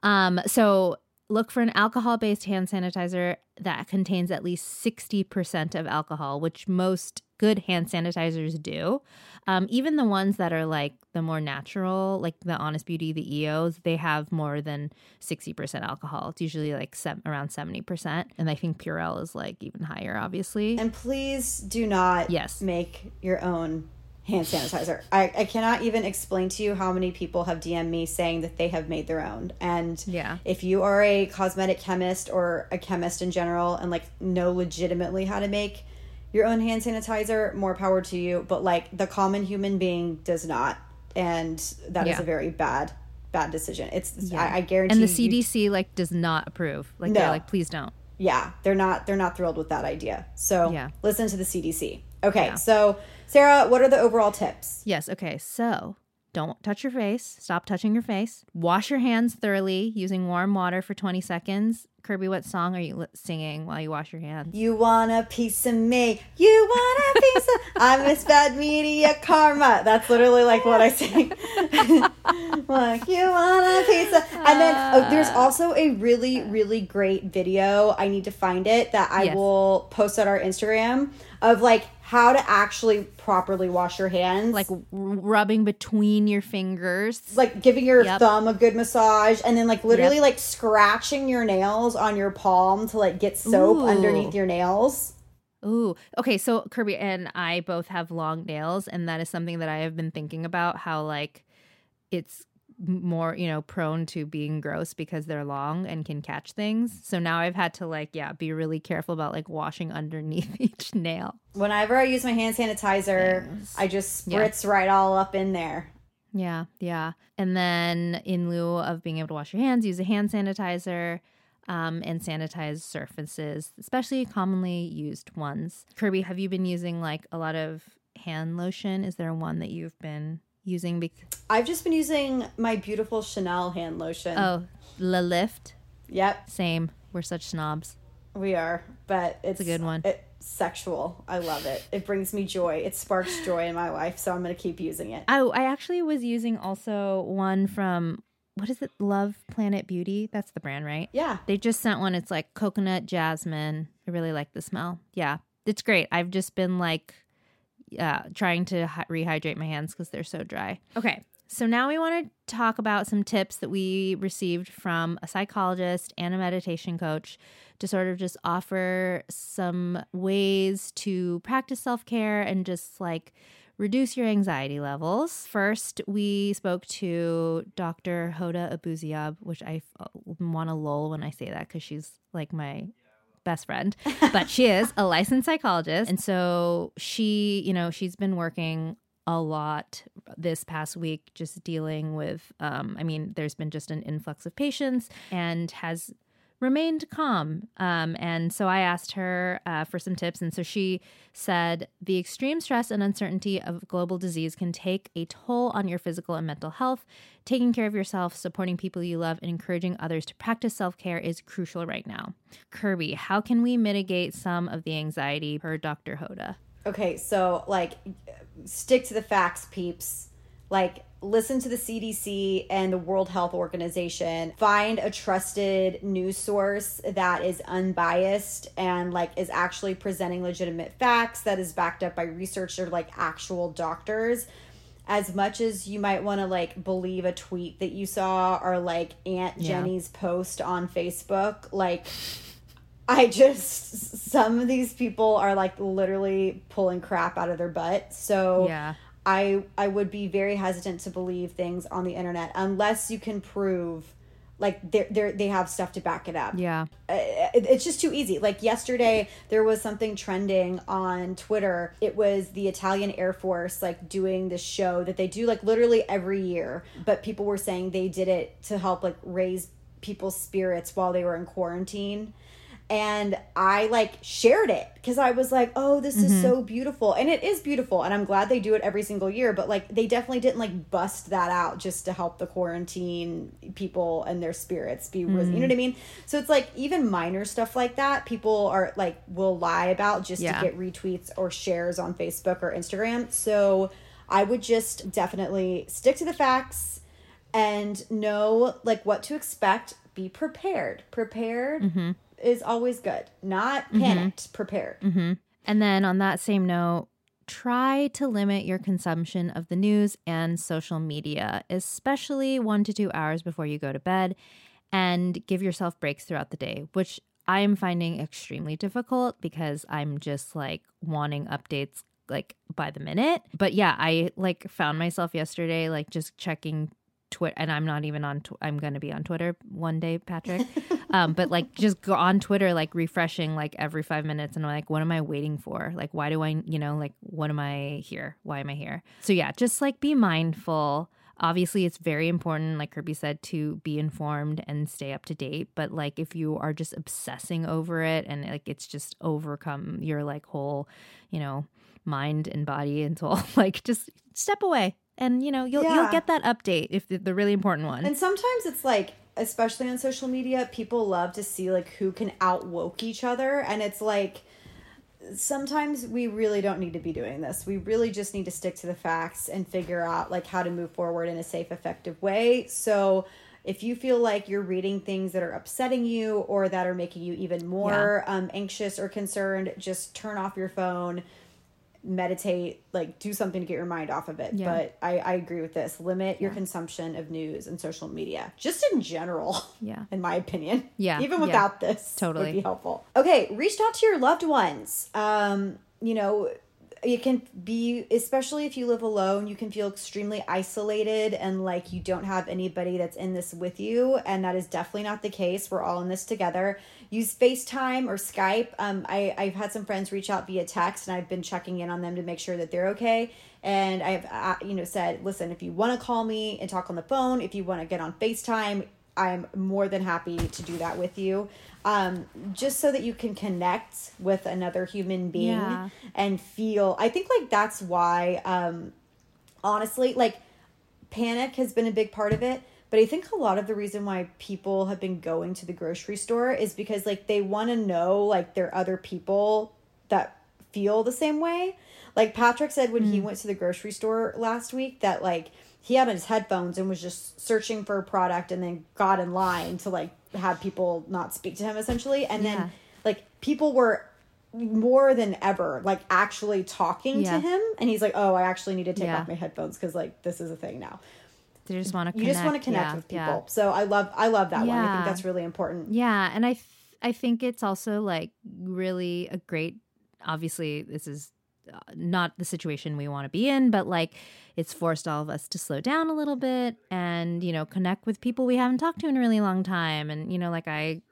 Um, so look for an alcohol based hand sanitizer that contains at least 60% of alcohol, which most good hand sanitizers do. Um, even the ones that are like the more natural, like the Honest Beauty, the EOs, they have more than 60% alcohol. It's usually like se- around 70%. And I think Purell is like even higher, obviously. And please do not Yes. make your own hand sanitizer. I, I cannot even explain to you how many people have DM'd me saying that they have made their own. And Yeah. if you are a cosmetic chemist or a chemist in general and like know legitimately how to make your own hand sanitizer, more power to you. But like the common human being does not. And that is Yeah. a very bad, bad decision. It's, I, I guarantee and the you- CDC like does not approve. Like No. they're like, please don't. yeah they're not they're not thrilled with that idea so Yeah. listen to the cdc okay so sarah what are the overall tips Yes. Okay. So don't touch your face. Stop touching your face. Wash your hands thoroughly using warm water for 20 seconds. Kirby, what song are you singing while you wash your hands? you want a piece of me you want a piece of i miss bad media karma that's literally like what i sing. like you want a piece of and then oh, there's ah. also a really really great video i need to find it that i Yes. will post on our instagram of like how to actually properly wash your hands Like rubbing between your fingers. like giving your Yep. thumb a good massage and then like literally Yep. like scratching your nails on your palm to like get soap Ooh. underneath your nails. Ooh. Okay. So Kirby and I both have long nails, and that is something that I have been thinking about how, like, it's more, you know, prone to being gross because they're long and can catch things. So now I've had to, like, yeah, be really careful about, like, washing underneath each nail. Whenever I use my hand sanitizer, I just Yeah. spritz right all up in there. Yeah, yeah. And then in lieu of being able to wash your hands, use a hand sanitizer um, and sanitize surfaces, especially commonly used ones. Kirby, have you been using like a lot of hand lotion? Is there one that you've been using? Bec- I've just been using my beautiful Chanel hand lotion. oh, Le Lift. Yep, Same. We're such snobs. we are, but it's a good one. It's sexual. I love it. It brings me joy. It sparks joy in my life, so I'm going to keep using it. Oh, I actually was using also one from what is it? Love Planet Beauty. That's the brand, right? Yeah. They just sent one. It's like coconut jasmine. I really like the smell. Yeah, it's great. I've just been like, uh, trying to hy- rehydrate my hands because they're so dry. Okay, so now we want to talk about some tips that we received from a psychologist and a meditation coach to sort of just offer some ways to practice self care and just like reduce your anxiety levels. First, we spoke to Dr. Hoda Abuziab, which I want to lull when I say that because she's like my best friend, but she is a licensed psychologist. And so she, you know, she's been working a lot this past week just dealing with um, i mean there's been just an influx of patients and has remained calm um, and so i asked her uh, for some tips and so she said the extreme stress and uncertainty of global disease can take a toll on your physical and mental health. Taking care of yourself supporting people you love and encouraging others to practice self-care is crucial right now. Kirby how can we mitigate some of the anxiety per dr hoda? Okay, so like stick to the facts, peeps. Like listen to the CDC and the World Health Organization. Find a trusted news source that is unbiased and like is actually presenting legitimate facts that is backed up by research or like actual doctors. As much as you might want to like believe a tweet that you saw or like Aunt Yeah. Jenny's post on Facebook, like I just some of these people are like literally pulling crap out of their butt. So Yeah. I I would be very hesitant to believe things on the internet unless you can prove like they they they have stuff to back it up. yeah uh, it's just too easy. Like yesterday, there was something trending on Twitter. It was the Italian Air Force like doing this show that they do like literally every year, but people were saying they did it to help like raise people's spirits while they were in quarantine. And I like shared it because I was like, oh, this is so mm-hmm. beautiful. And it is beautiful. And I'm glad they do it every single year. But like, they definitely didn't like bust that out just to help the quarantine people and their spirits be, ris- you know mm. what I mean? So it's like, even minor stuff like that, people are like, will lie about just Yeah. to get retweets or shares on Facebook or Instagram. So I would just definitely stick to the facts and know like what to expect. Be prepared. Prepared mm-hmm. Is always good. Not mm-hmm. panicked. Prepared. Mm-hmm. And then on that same note, try to limit your consumption of the news and social media, especially one to two hours before you go to bed, and give yourself breaks throughout the day, which I am finding extremely difficult because I'm just like wanting updates like by the minute. But yeah, I like found myself yesterday like just checking Twitter, and I'm not even on. Tw- I'm going to be on Twitter one day, Patrick. um, but like, just go on Twitter, like refreshing like every five minutes, and I'm like, what am I waiting for? Like, why do I, you know, like, what am I here? Why am I here? So yeah, just like be mindful. Obviously, it's very important, like Kirby said, to be informed and stay up to date. But like, if you are just obsessing over it and like it's just overcome your like whole, you know, mind and body and soul, like just step away and you know you'll you'll get that update if the, the really important one. And sometimes it's like, especially on social media, people love to see like who can outwoke each other. And it's like, sometimes we really don't need to be doing this. We really just need to stick to the facts and figure out like how to move forward in a safe, effective way. So if you feel like you're reading things that are upsetting you or that are making you even more um, anxious or concerned, just turn off your phone, meditate, like do something to get your mind off of it. Yeah. But I, I agree with this. Limit your consumption of news and social media, just in general. Yeah. In my opinion. Yeah, Even yeah. without this. Totally. Would be helpful. Okay. Reached out to your loved ones. Um, you know, it can be especially if you live alone you can feel extremely isolated and like you don't have anybody that's in this with you and that is definitely not the case. We're all in this together. Use facetime or skype. Um, I, i've had some friends reach out via text and i've been checking in on them to make sure that they're okay. And i've uh, you know said listen if you want to call me and talk on the phone if you want to get on facetime i'm more than happy to do that with you. Um, just so that you can connect with another human being Yeah. and feel i think like that's why um honestly like panic has been a big part of it. But i think a lot of the reason why people have been going to the grocery store is because like they want to know like there are other people that feel the same way. Like patrick said when he went to the grocery store last week that like he had his headphones and was just searching for a product and then got in line to like have people not speak to him essentially and Yeah. then like people were more than ever like actually talking Yeah. to him and he's like oh i actually need to take Yeah. off my headphones because like this is a thing now They just want to you just want to connect with people so i love i love that one i think that's really important Yeah, and I I think it's also like really a great. Obviously, this is not the situation we want to be in, but like it's forced all of us to slow down a little bit and you know connect with people we haven't talked to in a really long time. And you know, like I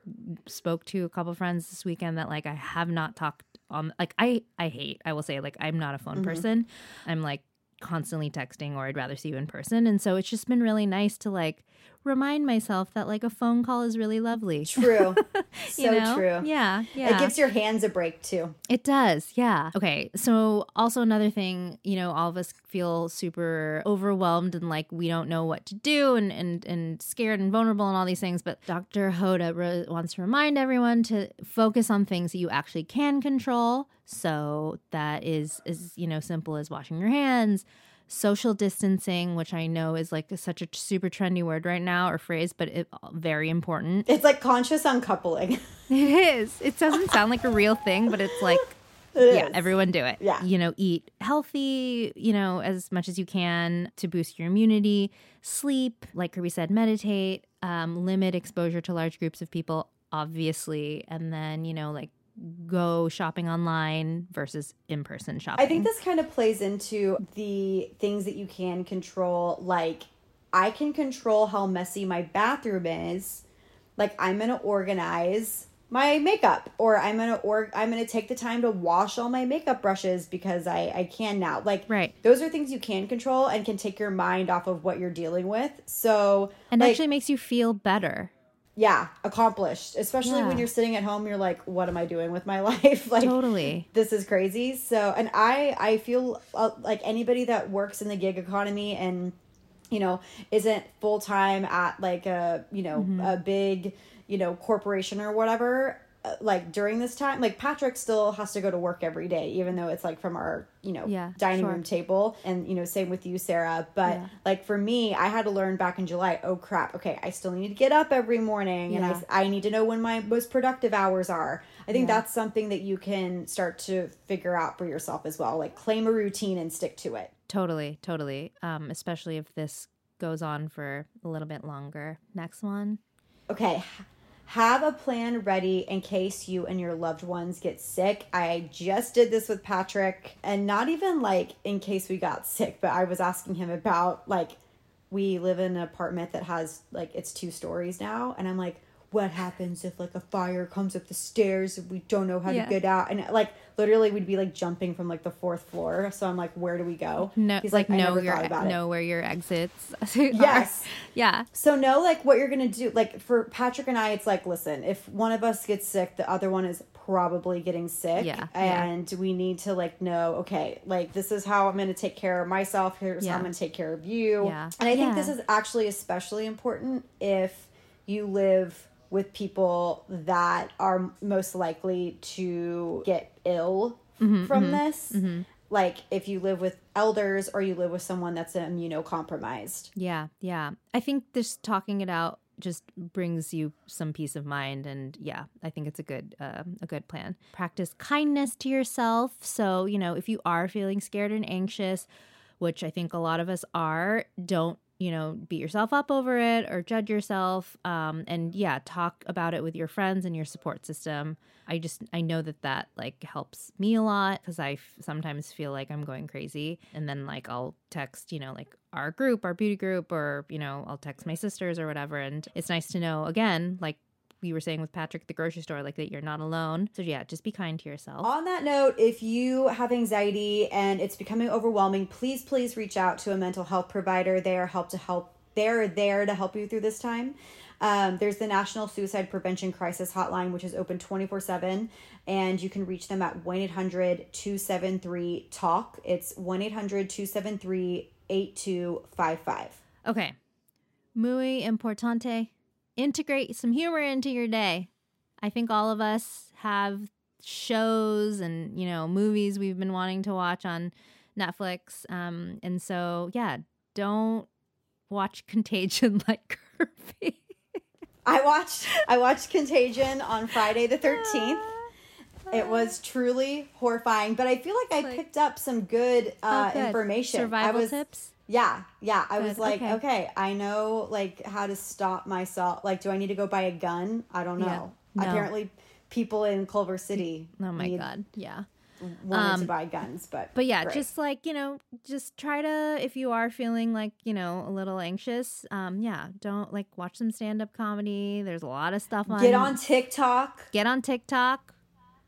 spoke to a couple friends this weekend that like I have not talked on. Like I I hate. I will say like I'm not a phone mm-hmm. person. I'm like constantly texting or I'd rather see you in person. And so it's just been really nice to like remind myself that like a phone call is really lovely. true so know? true Yeah, yeah. it gives your hands a break too It does, yeah. Okay, so also another thing, you know, all of us feel super overwhelmed and like we don't know what to do and and and scared and vulnerable and all these things. But Dr. Hoda re- wants to remind everyone to focus on things that you actually can control. So that is is you know simple as washing your hands. Social distancing, which I know is like such a super trendy word right now or phrase, but it very important. it's like conscious uncoupling It is. It doesn't sound like a real thing, but it's like It yeah, is. everyone do it. Yeah. You know, eat healthy, you know, as much as you can to boost your immunity, sleep, like Kirby said, meditate, um, limit exposure to large groups of people, obviously, and then, you know, like go shopping online versus in person shopping. I think this kind of plays into the things that you can control. Like, I can control how messy my bathroom is. Like, I'm gonna organize my makeup, or I'm gonna or I'm gonna take the time to wash all my makeup brushes because I I can now. Like, Right. Those are things you can control and can take your mind off of what you're dealing with. So, and like, actually makes you feel better. Yeah, accomplished. Especially when you're sitting at home, you're like, what am I doing with my life? like, Totally. this is crazy so and i i feel uh, like anybody that works in the gig economy and you know isn't full-time at like a you know Mm-hmm. a big you know corporation or whatever like during this time like patrick still has to go to work every day even though it's like from our you know Yeah, dining sure. room table and you know same with you sarah but Yeah. like for me i had to learn back in july oh crap okay i still need to get up every morning Yeah. and I, I need to know when my most productive hours are i think that's something that you can start to figure out for yourself as well like claim a routine and stick to it Totally, totally. Um, especially if this goes on for a little bit longer. Next one. okay have a plan ready in case you and your loved ones get sick. I just did this with patrick and not even like in case we got sick but i was asking him about like we live in an apartment that has like it's two stories now and i'm like what happens if like a fire comes up the stairs if we don't know how Yeah. to get out and like literally we'd be like jumping from like the fourth floor so i'm like where do we go No, he's like, like, know your about it know where your exits. are. Yes. Yeah. So know like what you're gonna do. Like for Patrick and I, it's like, listen, if one of us gets sick, the other one is probably getting sick. Yeah, yeah. And we need to like know, okay, like this is how I'm gonna take care of myself. Here's Yeah. how I'm gonna take care of you. Yeah. And I think Yeah. this is actually especially important if you live with people that are most likely to get ill Mm-hmm, from this. Like if you live with elders or you live with someone that's immunocompromised. Yeah, yeah. I think just talking it out just brings you some peace of mind and yeah i think it's a good uh, a good plan practice kindness to yourself so you know if you are feeling scared and anxious which i think a lot of us are don't you know, beat yourself up over it or judge yourself. Um, and yeah, talk about it with your friends and your support system. I just, I know that that like helps me a lot because I f- sometimes feel like I'm going crazy. And then like I'll text, you know, like our group, our beauty group, or, you know, I'll text my sisters or whatever. And it's nice to know, again, like, we were saying with Patrick at the grocery store, like that you're not alone. So yeah, just be kind to yourself. On that note, if you have anxiety and it's becoming overwhelming, please, please reach out to a mental health provider. They are help to help. They're there to help you through this time. Um, there's the National Suicide Prevention Crisis Hotline, which is open 24 7, and you can reach them at 1 800 273 TALK. It's 1 800 273 8255. Okay. Muy importante. Integrate some humor into your day. I think all of us have shows and, you know, movies we've been wanting to watch on Netflix. Um, and so, yeah, don't watch Contagion like Kirby. I watched I watched Contagion on Friday the 13th. It was truly horrifying, but I feel like I picked up some good, uh, Oh, good. information. Survival I was, tips? Yeah, yeah. I was like, okay. okay. I know like how to stop myself. Like, do I need to go buy a gun? I don't know. Yeah, no. Apparently, people in Culver City. Oh my God. Yeah. wanted to buy guns, but But yeah, great. just like, you know, just try to, if you are feeling like, you know, a little anxious, um, yeah, don't like watch some stand up comedy. There's a lot of stuff on. get on TikTok. Get on TikTok.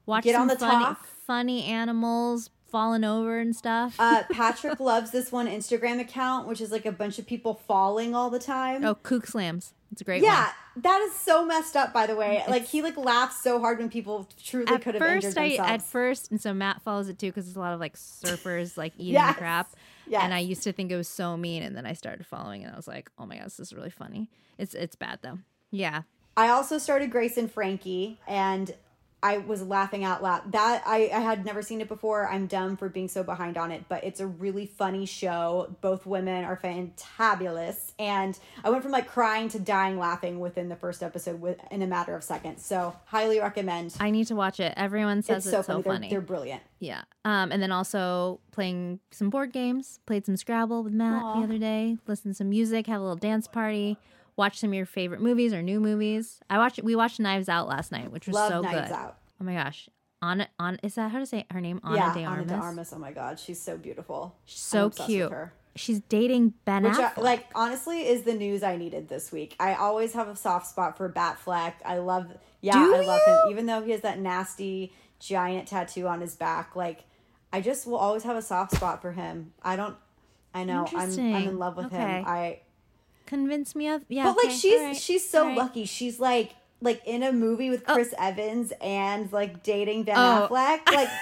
Watch Get some on the funny, talk. funny animals falling over and stuff. Uh, Patrick loves this one Instagram account, which is like a bunch of people falling all the time. oh, Kook Slams. It's a great one. Yeah, one. that is so messed up. By the way, like he like laughs so hard when people truly could have injured first, I themselves. at first, and so Matt follows it too because there's a lot of like surfers like eating Yes. crap. Yes. And I used to think it was so mean, and then I started following, and I was like, oh my gosh, this is really funny. It's it's bad though. Yeah, I also started Grace and Frankie, and I was laughing out loud. That I, I had never seen it before. I'm dumb for being so behind on it, but it's a really funny show. Both women are fantabulous, and I went from like crying to dying laughing within the first episode with, in a matter of seconds. So highly recommend. I need to watch it. Everyone says it's it's, so funny. so funny. They're, they're brilliant. Yeah. Um, and then also playing some board games. Played some Scrabble with Matt the other day. Listened to some music. Had a little dance party. Watched some of your favorite movies or new movies. I watched. We watched Knives Out last night, which was Love so Knives good. Out. Oh my gosh. Ana, on is that how to say her name? Ana yeah, de Armas. de Armas. Oh my god, she's so beautiful. She's so cute. her. She's dating Ben Which, I, Affleck. like, honestly, is the news I needed this week. I always have a soft spot for Batfleck. I love, yeah, Do I love him. Even though he has that nasty giant tattoo on his back, like, I just will always have a soft spot for him. I don't, I know, I'm, I'm in love with Okay. him. I, Convince me of yeah. but like, okay, she's right, she's so right. lucky. She's like, like in a movie with oh. Chris Evans and like dating Ben Oh. Affleck. Like,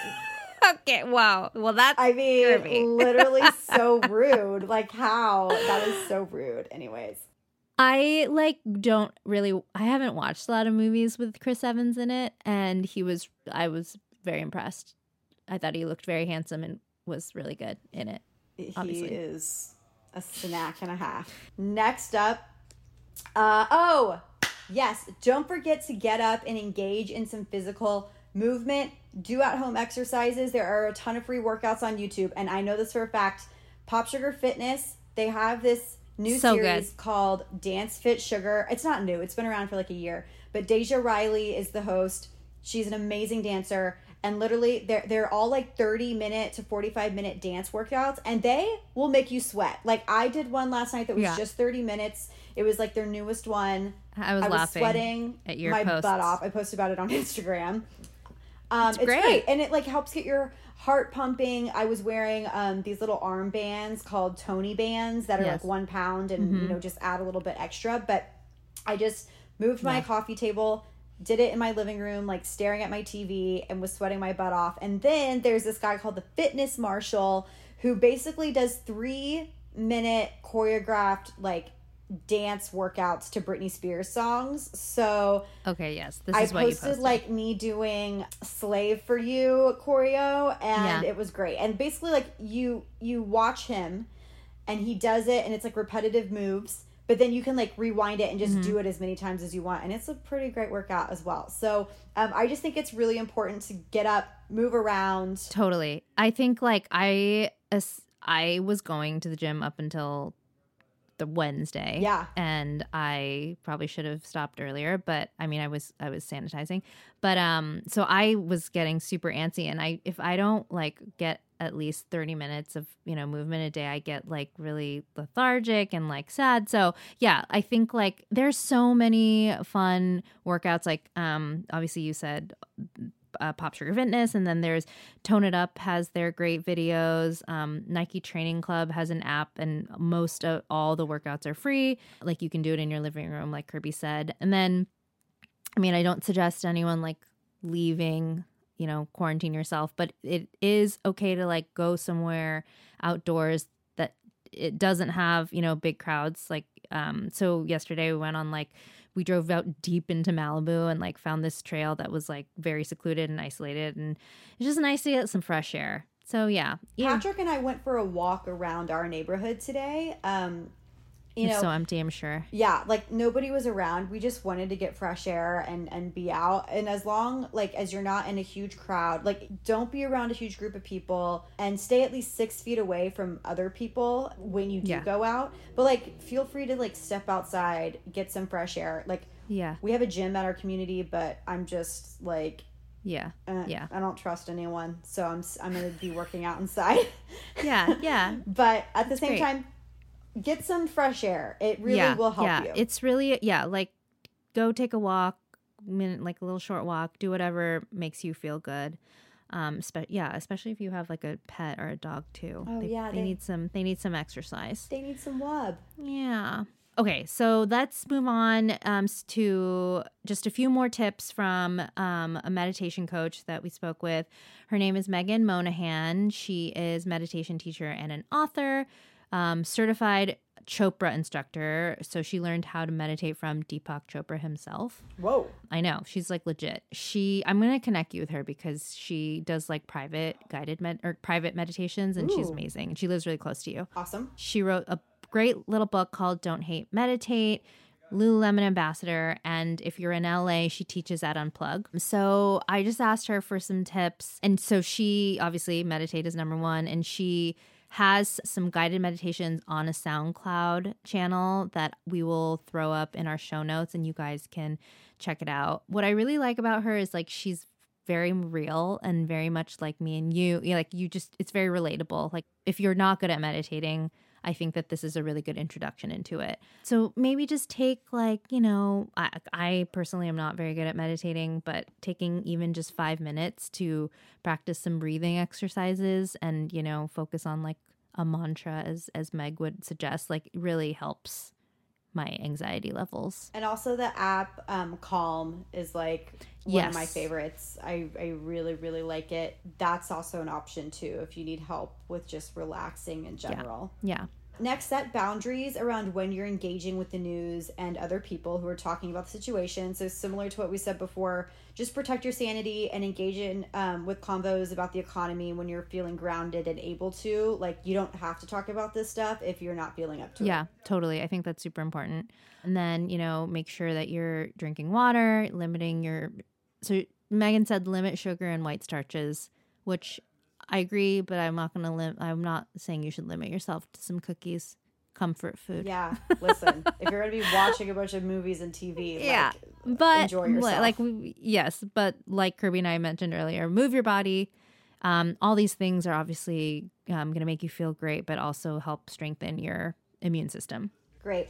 Okay. Wow. Well, that's I mean, literally so rude. Like, how? That is so rude. Anyways. I like don't really I haven't watched a lot of movies with Chris Evans in it and he was I was very impressed. I thought he looked very handsome and was really good in it. Obviously. He is a snack and a half. Next up, uh, oh, yes, don't forget to get up and engage in some physical movement. Do at home exercises. There are a ton of free workouts on YouTube. And I know this for a fact. Pop Sugar Fitness, they have this new So series good. called Dance Fit Sugar. It's not new, it's been around for like a year. But Deja Riley is the host. She's an amazing dancer. And literally, they're, they're all like 30 minute to 45 minute dance workouts, and they will make you sweat. Like, I did one last night that was Yeah. just 30 minutes. It was like their newest one. I was I was sweating at your my posts. butt off. I posted about it on Instagram. Um, it's, great. great. and it like helps get your heart pumping. I was wearing um, these little arm bands called Tony bands that are Yes. like one pound, and Mm-hmm. you know just add a little bit extra. But I just moved my coffee table, did it in my living room, like staring at my TV, and was sweating my butt off. And then there's this guy called the Fitness Marshal who basically does three minute choreographed like dance workouts to Britney Spears songs. So Okay, yes. This I is posted posted. like me doing "Slave for You" choreo, and Yeah. it was great. And basically, like you you watch him, and he does it, and it's like repetitive moves. But then you can like rewind it and just Mm-hmm. do it as many times as you want, and it's a pretty great workout as well. So um, I just think it's really important to get up, move around. Totally. I think like I I was going to the gym up until the Wednesday. Yeah. And I probably should have stopped earlier, but I mean I was I was sanitizing. But um so I was getting super antsy and I if I don't like get at least 30 minutes of, you know, movement a day, I get like really lethargic and like sad. So, yeah, I think like there's so many fun workouts like um obviously you said uh, Pop Sugar Fitness, and then there's Tone It Up has their great videos. Um, Nike Training Club has an app, and most of all the workouts are free. Like you can do it in your living room, like Kirby said. And then, I mean, I don't suggest anyone like leaving, you know, quarantine yourself, but it is okay to like go somewhere outdoors that it doesn't have, you know, big crowds. Like, um, so yesterday we went on like we drove out deep into Malibu and like found this trail that was like very secluded and isolated and it's just nice to get some fresh air. So yeah. Yeah. Patrick and I went for a walk around our neighborhood today. Um, you It's know, so empty, I'm sure. yeah like nobody was around we just wanted to get fresh air and and be out and as long like as you're not in a huge crowd like don't be around a huge group of people and stay at least six feet away from other people when you do Yeah. go out but like feel free to like step outside get some fresh air like Yeah. we have a gym at our community but i'm just like Yeah. uh, Yeah. i don't trust anyone so i'm I'm gonna be working out inside Yeah. Yeah. but at the same great. time get some fresh air it really yeah. will help yeah. you It's really yeah, like go take a walk, minute like a little short walk, do whatever makes you feel good. Um, spe- yeah, especially if you have like a pet or a dog too. Oh, they, yeah, they they- need some. They need some exercise. they need some wub Yeah. Okay, so let's move on um, to just a few more tips from um, a meditation coach that we spoke with. Her name is Megan Monahan. She is meditation teacher and an author, um, certified Chopra instructor. So she learned how to meditate from Deepak Chopra himself. whoa I know she's like legit. She, I'm gonna connect you with her because she does like private guided med or private meditations, and she's amazing. And she lives really close to you. awesome She wrote a great little book called Don't Hate Meditate. Lululemon ambassador, and if you're in LA, she teaches at Unplug. So I just asked her for some tips, and so she obviously meditate is number one, and she has some guided meditations on a SoundCloud channel that we will throw up in our show notes, and you guys can check it out. What I really like about her is like she's very real and very much like me and you. like you just, it's very relatable. Like if you're not good at meditating, I think that this is a really good introduction into it. So maybe just take like, you know, I, I personally am not very good at meditating, but taking even just five minutes to practice some breathing exercises and, you know, focus on like a mantra as as Meg would suggest, like really helps my anxiety levels. And also the app um, Calm is like one of my favorites. I, I really, really like it. That's also an option too if you need help with just relaxing in general. Yeah. Next, set boundaries around when you're engaging with the news and other people who are talking about the situation. So, similar to what we said before, just protect your sanity and engage in um, with convos about the economy when you're feeling grounded and able to. Like, you don't have to talk about this stuff if you're not feeling up to it. Yeah, totally. I think that's super important. And then, you know, make sure that you're drinking water, limiting your. So Megan said limit sugar and white starches, which I agree, but I'm not going to limit. I'm not saying you should limit yourself to some cookies, comfort food. Yeah, listen, if you're going to be watching a bunch of movies and TV, Yeah, like, but enjoy yourself. like yes, but like Kirby and I mentioned earlier, move your body. Um, all these things are obviously um, going to make you feel great, but also help strengthen your immune system. Great.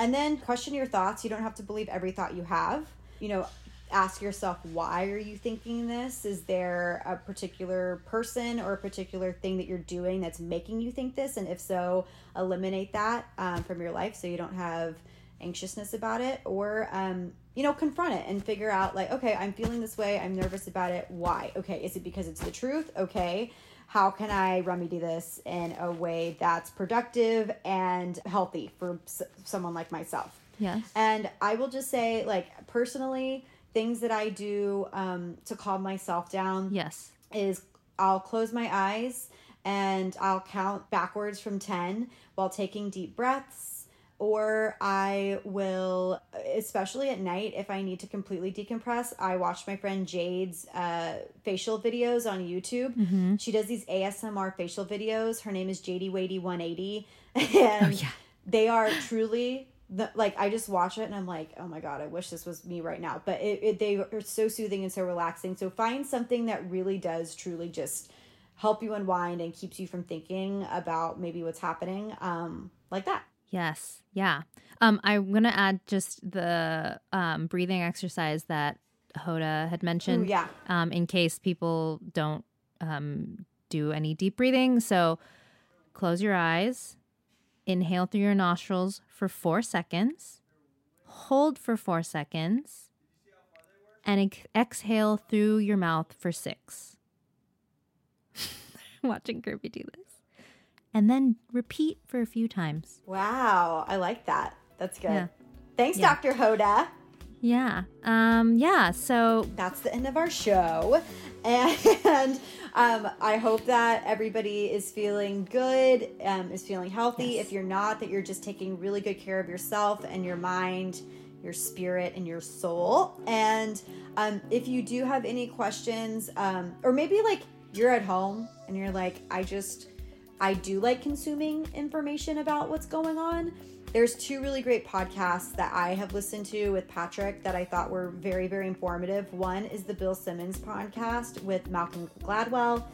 And then question your thoughts. You don't have to believe every thought you have. You know, ask yourself why are you thinking this? Is there a particular person or a particular thing that you're doing that's making you think this? And if so, eliminate that um, from your life so you don't have anxiousness about it or um, you know confront it and figure out like okay i'm feeling this way i'm nervous about it why okay is it because it's the truth okay how can I remedy this in a way that's productive and healthy for s- someone like myself? Yes. And I will just say, like, personally, things that I do um, to calm myself down Yes. is I'll close my eyes and I'll count backwards from 10 while taking deep breaths. Or I will, especially at night, if I need to completely decompress, I watch my friend Jade's uh, facial videos on YouTube. She does these ASMR facial videos. Her name is JD Wadey 180. And they are truly the like I just watch it and I'm like, oh my god, I wish this was me right now. But it, it they are so soothing and so relaxing. So find something that really does truly just help you unwind and keeps you from thinking about maybe what's happening, um, like that. Yes. Yeah. Um, I'm gonna add just the um, breathing exercise that Hoda had mentioned. Ooh, yeah. Um, in case people don't um, do any deep breathing, so close your eyes, inhale through your nostrils for four seconds, hold for four seconds, and ex- exhale through your mouth for six. Watching Kirby do this. And then repeat for a few times. Wow, I like that. That's good. Yeah. Thanks, Yeah. Dr. Hoda. Yeah. Um, yeah. So that's the end of our show. And um, I hope that everybody is feeling good, um, is feeling healthy. Yes. If you're not, that you're just taking really good care of yourself and your mind, your spirit, and your soul. And um, if you do have any questions, um, or maybe like you're at home and you're like, I just, I do like consuming information about what's going on. There's two really great podcasts that I have listened to with Patrick that I thought were very, very informative. One is the Bill Simmons podcast with Malcolm Gladwell.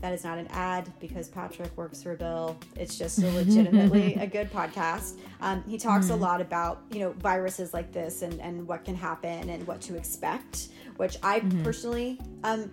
That is not an ad because Patrick works for Bill. It's just a legitimately a good podcast. Um, he talks a lot about you know viruses like this and and what can happen and what to expect, which I personally um,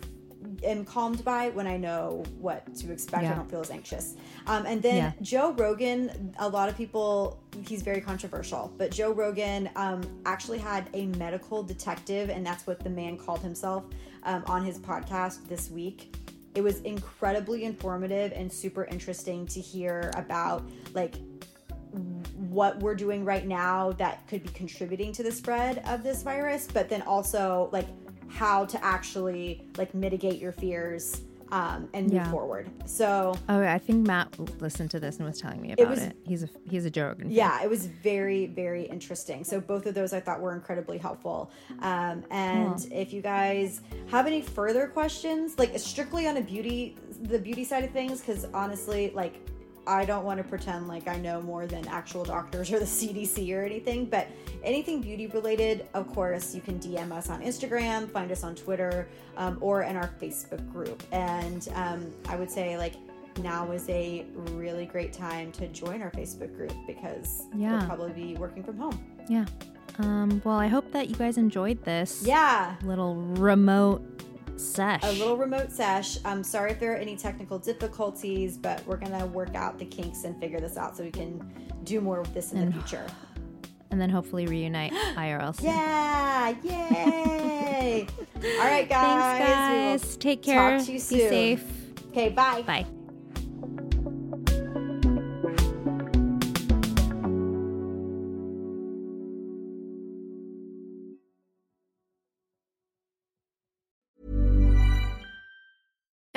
am calmed by when I know what to expect. I don't feel as anxious. Um, and then Yeah. Joe Rogan, a lot of people, he's very controversial, but Joe Rogan um, actually had a medical detective, and that's what the man called himself um, on his podcast this week. It was incredibly informative and super interesting to hear about like what we're doing right now that could be contributing to the spread of this virus, but then also like how to actually like mitigate your fears um, and move Yeah. forward. So Oh, I think Matt listened to this and was telling me about it. was- He's a he's a fan. yeah, it was very, very interesting. So both of those I thought were incredibly helpful. Um, and if you guys have any further questions, like strictly on a beauty, the beauty side of things, because honestly, like I don't want to pretend like I know more than actual doctors or the CDC or anything, but anything beauty related, of course, you can DM us on Instagram, find us on Twitter, um, or in our Facebook group. And um, I would say, like, now is a really great time to join our Facebook group because Yeah. we'll probably be working from home. Yeah. Um, well, I hope that you guys enjoyed this Yeah. little remote sesh. A little remote sesh. I'm sorry if there are any technical difficulties, but we're going to work out the kinks and figure this out so we can do more with this in the future. and then hopefully reunite IRL soon. Yeah, yay! All right, guys. Thanks, guys. Take care. Talk to you Be safe. Okay, bye. Bye.